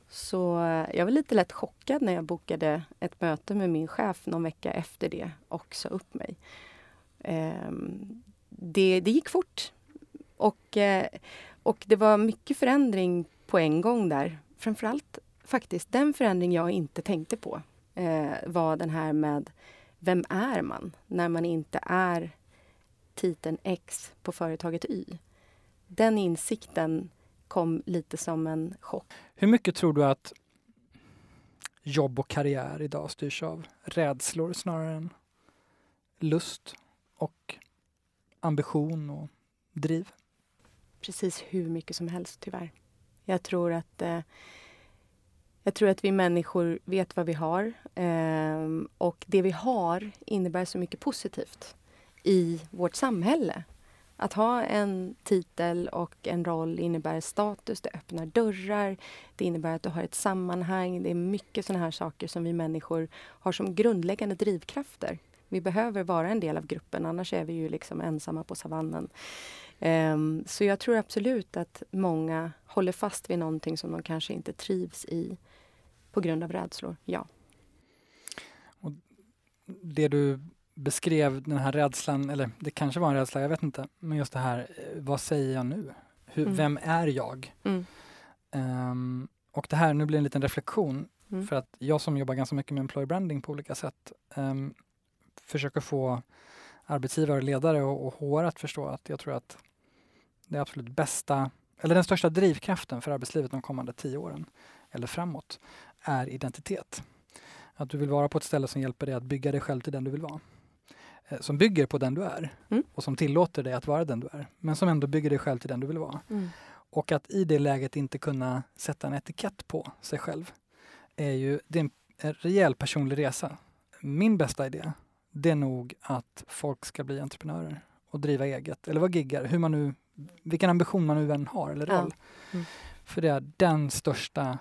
Så eh, jag var lite lätt chockad när jag bokade ett möte med min chef någon vecka efter det och sa upp mig. Ehm, det, det gick fort. Och, eh, och det var mycket förändring på en gång där. Framförallt faktiskt den förändring jag inte tänkte på eh, var den här med vem är man när man inte är titeln X på företaget Y? Den insikten kom lite som en chock. Hur mycket tror du att jobb och karriär idag styrs av rädslor snarare än lust och ambition och driv? Precis hur mycket som helst tyvärr. Jag tror att eh, jag tror att vi människor vet vad vi har eh, och det vi har innebär så mycket positivt i vårt samhälle. Att ha en titel och en roll innebär status, det öppnar dörrar, det innebär att du har ett sammanhang. Det är mycket sådana här saker som vi människor har som grundläggande drivkrafter. Vi behöver vara en del av gruppen, annars är vi ju liksom ensamma på savannen. Um, så jag tror absolut att många håller fast vid någonting som de kanske inte trivs i på grund av rädslor, ja. Och det du beskrev den här rädslan, eller det kanske var en rädsla, jag vet inte. Men just det här, eh, vad säger jag nu? Hur, mm. Vem är jag? Mm. Um, och det här, nu blir en liten reflektion. Mm. För att jag som jobbar ganska mycket med employer branding på olika sätt um, försöker få arbetsgivare, ledare och, och HR att förstå att jag tror att det absolut bästa, eller den största drivkraften för arbetslivet de kommande tio åren eller framåt är identitet. Att du vill vara på ett ställe som hjälper dig att bygga dig själv till den du vill vara. Eh, som bygger på den du är mm. och som tillåter dig att vara den du är. Men som ändå bygger dig själv till den du vill vara. Mm. Och att i det läget inte kunna sätta en etikett på sig själv är ju det är en rejäl personlig resa. Min bästa idé, det är nog att folk ska bli entreprenörer och driva eget eller vara giggar, hur man nu, vilken ambition man nu än har eller roll. Ja. Mm. För det är den största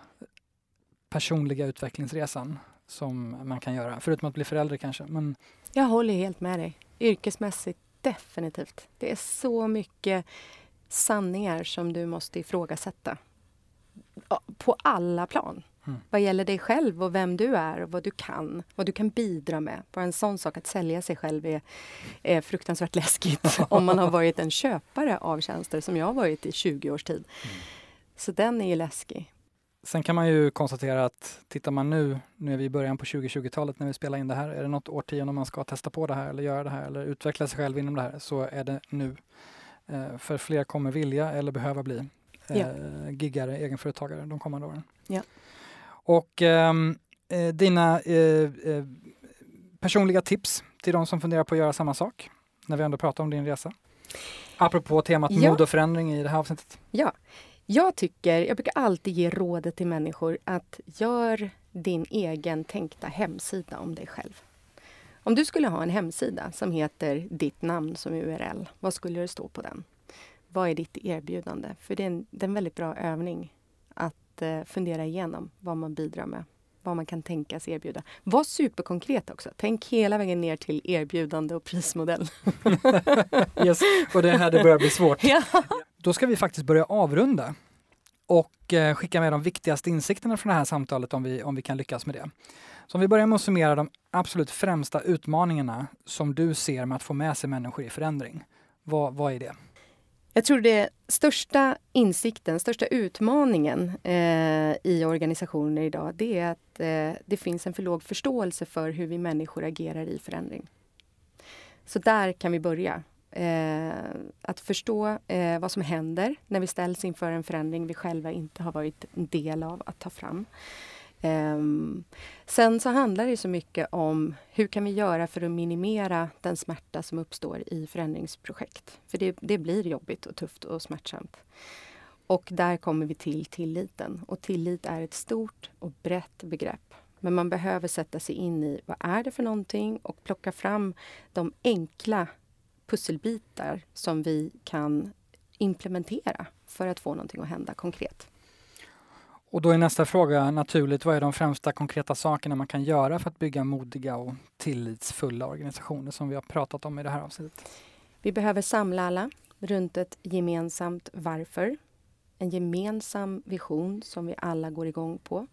personliga utvecklingsresan som man kan göra, förutom att bli förälder kanske. Men jag håller helt med dig. Yrkesmässigt, definitivt. Det är så mycket sanningar som du måste ifrågasätta. På alla plan. Mm. Vad gäller dig själv och vem du är och vad du kan. Vad du kan bidra med. Bara en sån sak att sälja sig själv är, är fruktansvärt läskigt. om man har varit en köpare av tjänster som jag har varit i 20 års tid. Mm. Så den är ju läskig. Sen kan man ju konstatera att tittar man nu, nu är vi i början på 2020-talet när vi spelar in det här, är det något årtionde man ska testa på det här eller göra det här eller utveckla sig själv inom det här så är det nu. Eh, för fler kommer vilja eller behöva bli ja. giggare, egenföretagare de kommande åren. Ja. Och ehm, eh, dina eh, eh, personliga tips till de som funderar på att göra samma sak när vi ändå pratar om din resa? Apropå temat ja. mod och förändring i det här avsnittet. Ja, jag tycker, jag brukar alltid ge rådet till människor att gör din egen tänkta hemsida om dig själv. Om du skulle ha en hemsida som heter ditt namn som URL, vad skulle det stå på den? Vad är ditt erbjudande? För det är en, det är en väldigt bra övning att eh, fundera igenom vad man bidrar med, vad man kan tänkas erbjuda. Var superkonkret också. Tänk hela vägen ner till erbjudande och prismodell. yes, och det är här det börjar bli svårt. ja. Då ska vi faktiskt börja avrunda och eh, skicka med de viktigaste insikterna från det här samtalet om vi, om vi kan lyckas med det. Så om vi börjar med att summera de absolut främsta utmaningarna som du ser med att få med sig människor i förändring. Vad, vad är det? Jag tror det största insikten, största utmaningen eh, i organisationer idag, det är att eh, det finns en för låg förståelse för hur vi människor agerar i förändring. Så där kan vi börja. eh, att förstå eh, vad som händer när vi ställs inför en förändring vi själva inte har varit en del av att ta fram. Um, sen så handlar det så mycket om hur kan vi göra för att minimera den smärta som uppstår i förändringsprojekt. För det, det blir jobbigt och tufft och smärtsamt. Och där kommer vi till tilliten. Och tillit är ett stort och brett begrepp. Men man behöver sätta sig in i vad är det för någonting och plocka fram de enkla pusselbitar som vi kan implementera för att få någonting att hända konkret. Och då är nästa fråga naturligt, vad är de främsta konkreta sakerna man kan göra för att bygga modiga och tillitsfulla organisationer som vi har pratat om i det här avsnittet? Vi behöver samla alla runt ett gemensamt varför. En gemensam vision som vi alla går igång på.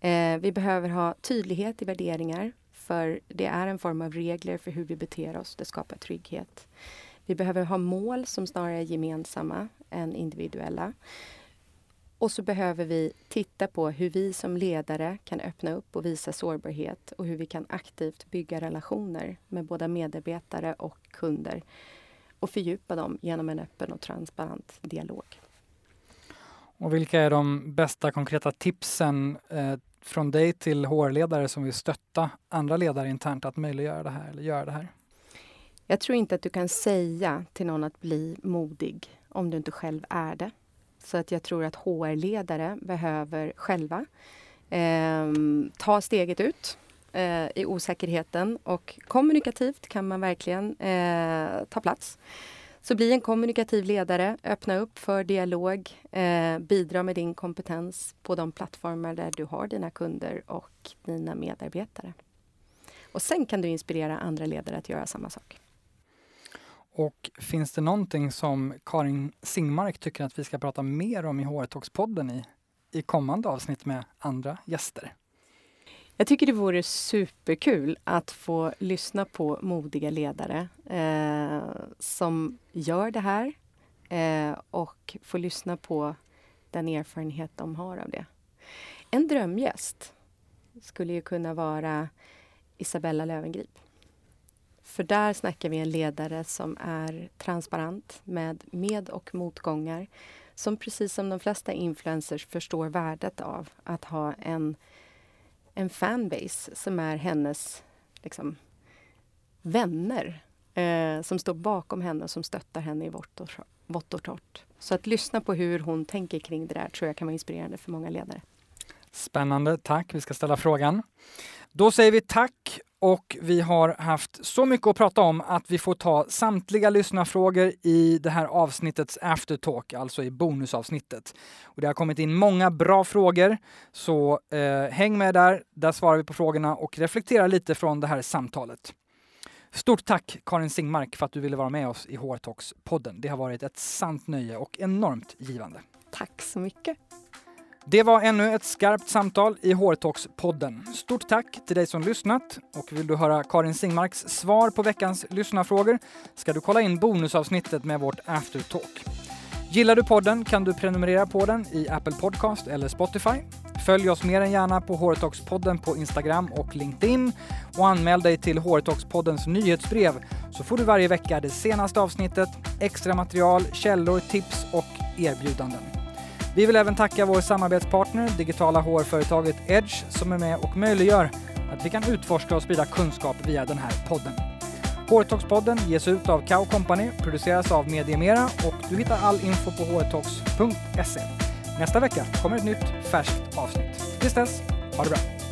Eh, vi behöver ha tydlighet i värderingar för det är en form av regler för hur vi beter oss. Det skapar trygghet. Vi behöver ha mål som snarare är gemensamma än individuella. Och så behöver vi titta på hur vi som ledare kan öppna upp och visa sårbarhet och hur vi kan aktivt bygga relationer med både medarbetare och kunder och fördjupa dem genom en öppen och transparent dialog. Och vilka är de bästa konkreta tipsen eh, från dig till HR-ledare som vill stötta andra ledare internt att möjliggöra det här eller göra det här? Jag tror inte att du kan säga till någon att bli modig om du inte själv är det. Så att jag tror att HR-ledare behöver själva eh, ta steget ut eh, i osäkerheten och kommunikativt kan man verkligen eh, ta plats. Så bli en kommunikativ ledare, öppna upp för dialog, eh, bidra med din kompetens på de plattformar där du har dina kunder och dina medarbetare. Och sen kan du inspirera andra ledare att göra samma sak. Och finns det någonting som Karin Singmark tycker att vi ska prata mer om i HR Talks-podden i, i kommande avsnitt med andra gäster? Jag tycker det vore superkul att få lyssna på modiga ledare eh, som gör det här eh, och få lyssna på den erfarenhet de har av det. En drömgäst skulle ju kunna vara Isabella Lövengrip. För där snackar vi en ledare som är transparent med med och motgångar. Som precis som de flesta influencers förstår värdet av att ha en, en fanbase som är hennes liksom, vänner. Eh, som står bakom henne och som stöttar henne i vått och torrt. Så att lyssna på hur hon tänker kring det där tror jag kan vara inspirerande för många ledare. Spännande, tack. Vi ska ställa frågan. Då säger vi tack och vi har haft så mycket att prata om att vi får ta samtliga lyssnarfrågor i det här avsnittets aftertalk, alltså i bonusavsnittet. Och det har kommit in många bra frågor, så eh, häng med där. Där svarar vi på frågorna och reflekterar lite från det här samtalet. Stort tack Karin Singmark för att du ville vara med oss i HR Talks-podden. Det har varit ett sant nöje och enormt givande. Tack så mycket. Det var ännu ett skarpt samtal i Hårtalks-podden. Stort tack till dig som lyssnat och vill du höra Karin Singmarks svar på veckans lyssnarfrågor ska du kolla in bonusavsnittet med vårt aftertalk. Gillar du podden kan du prenumerera på den i Apple Podcast eller Spotify. Följ oss mer än gärna på Hårtalks-podden på Instagram och LinkedIn och anmäl dig till Hårtalks-poddens nyhetsbrev så får du varje vecka det senaste avsnittet, extra material, källor, tips och erbjudanden. Vi vill även tacka vår samarbetspartner, digitala HR-företaget Edge, som är med och möjliggör att vi kan utforska och sprida kunskap via den här podden. Hårtalkspodden ges ut av Kao Company, produceras av Mediemera och du hittar all info på hårtalks.se. Nästa vecka kommer ett nytt färskt avsnitt. Tills dess, ha det bra!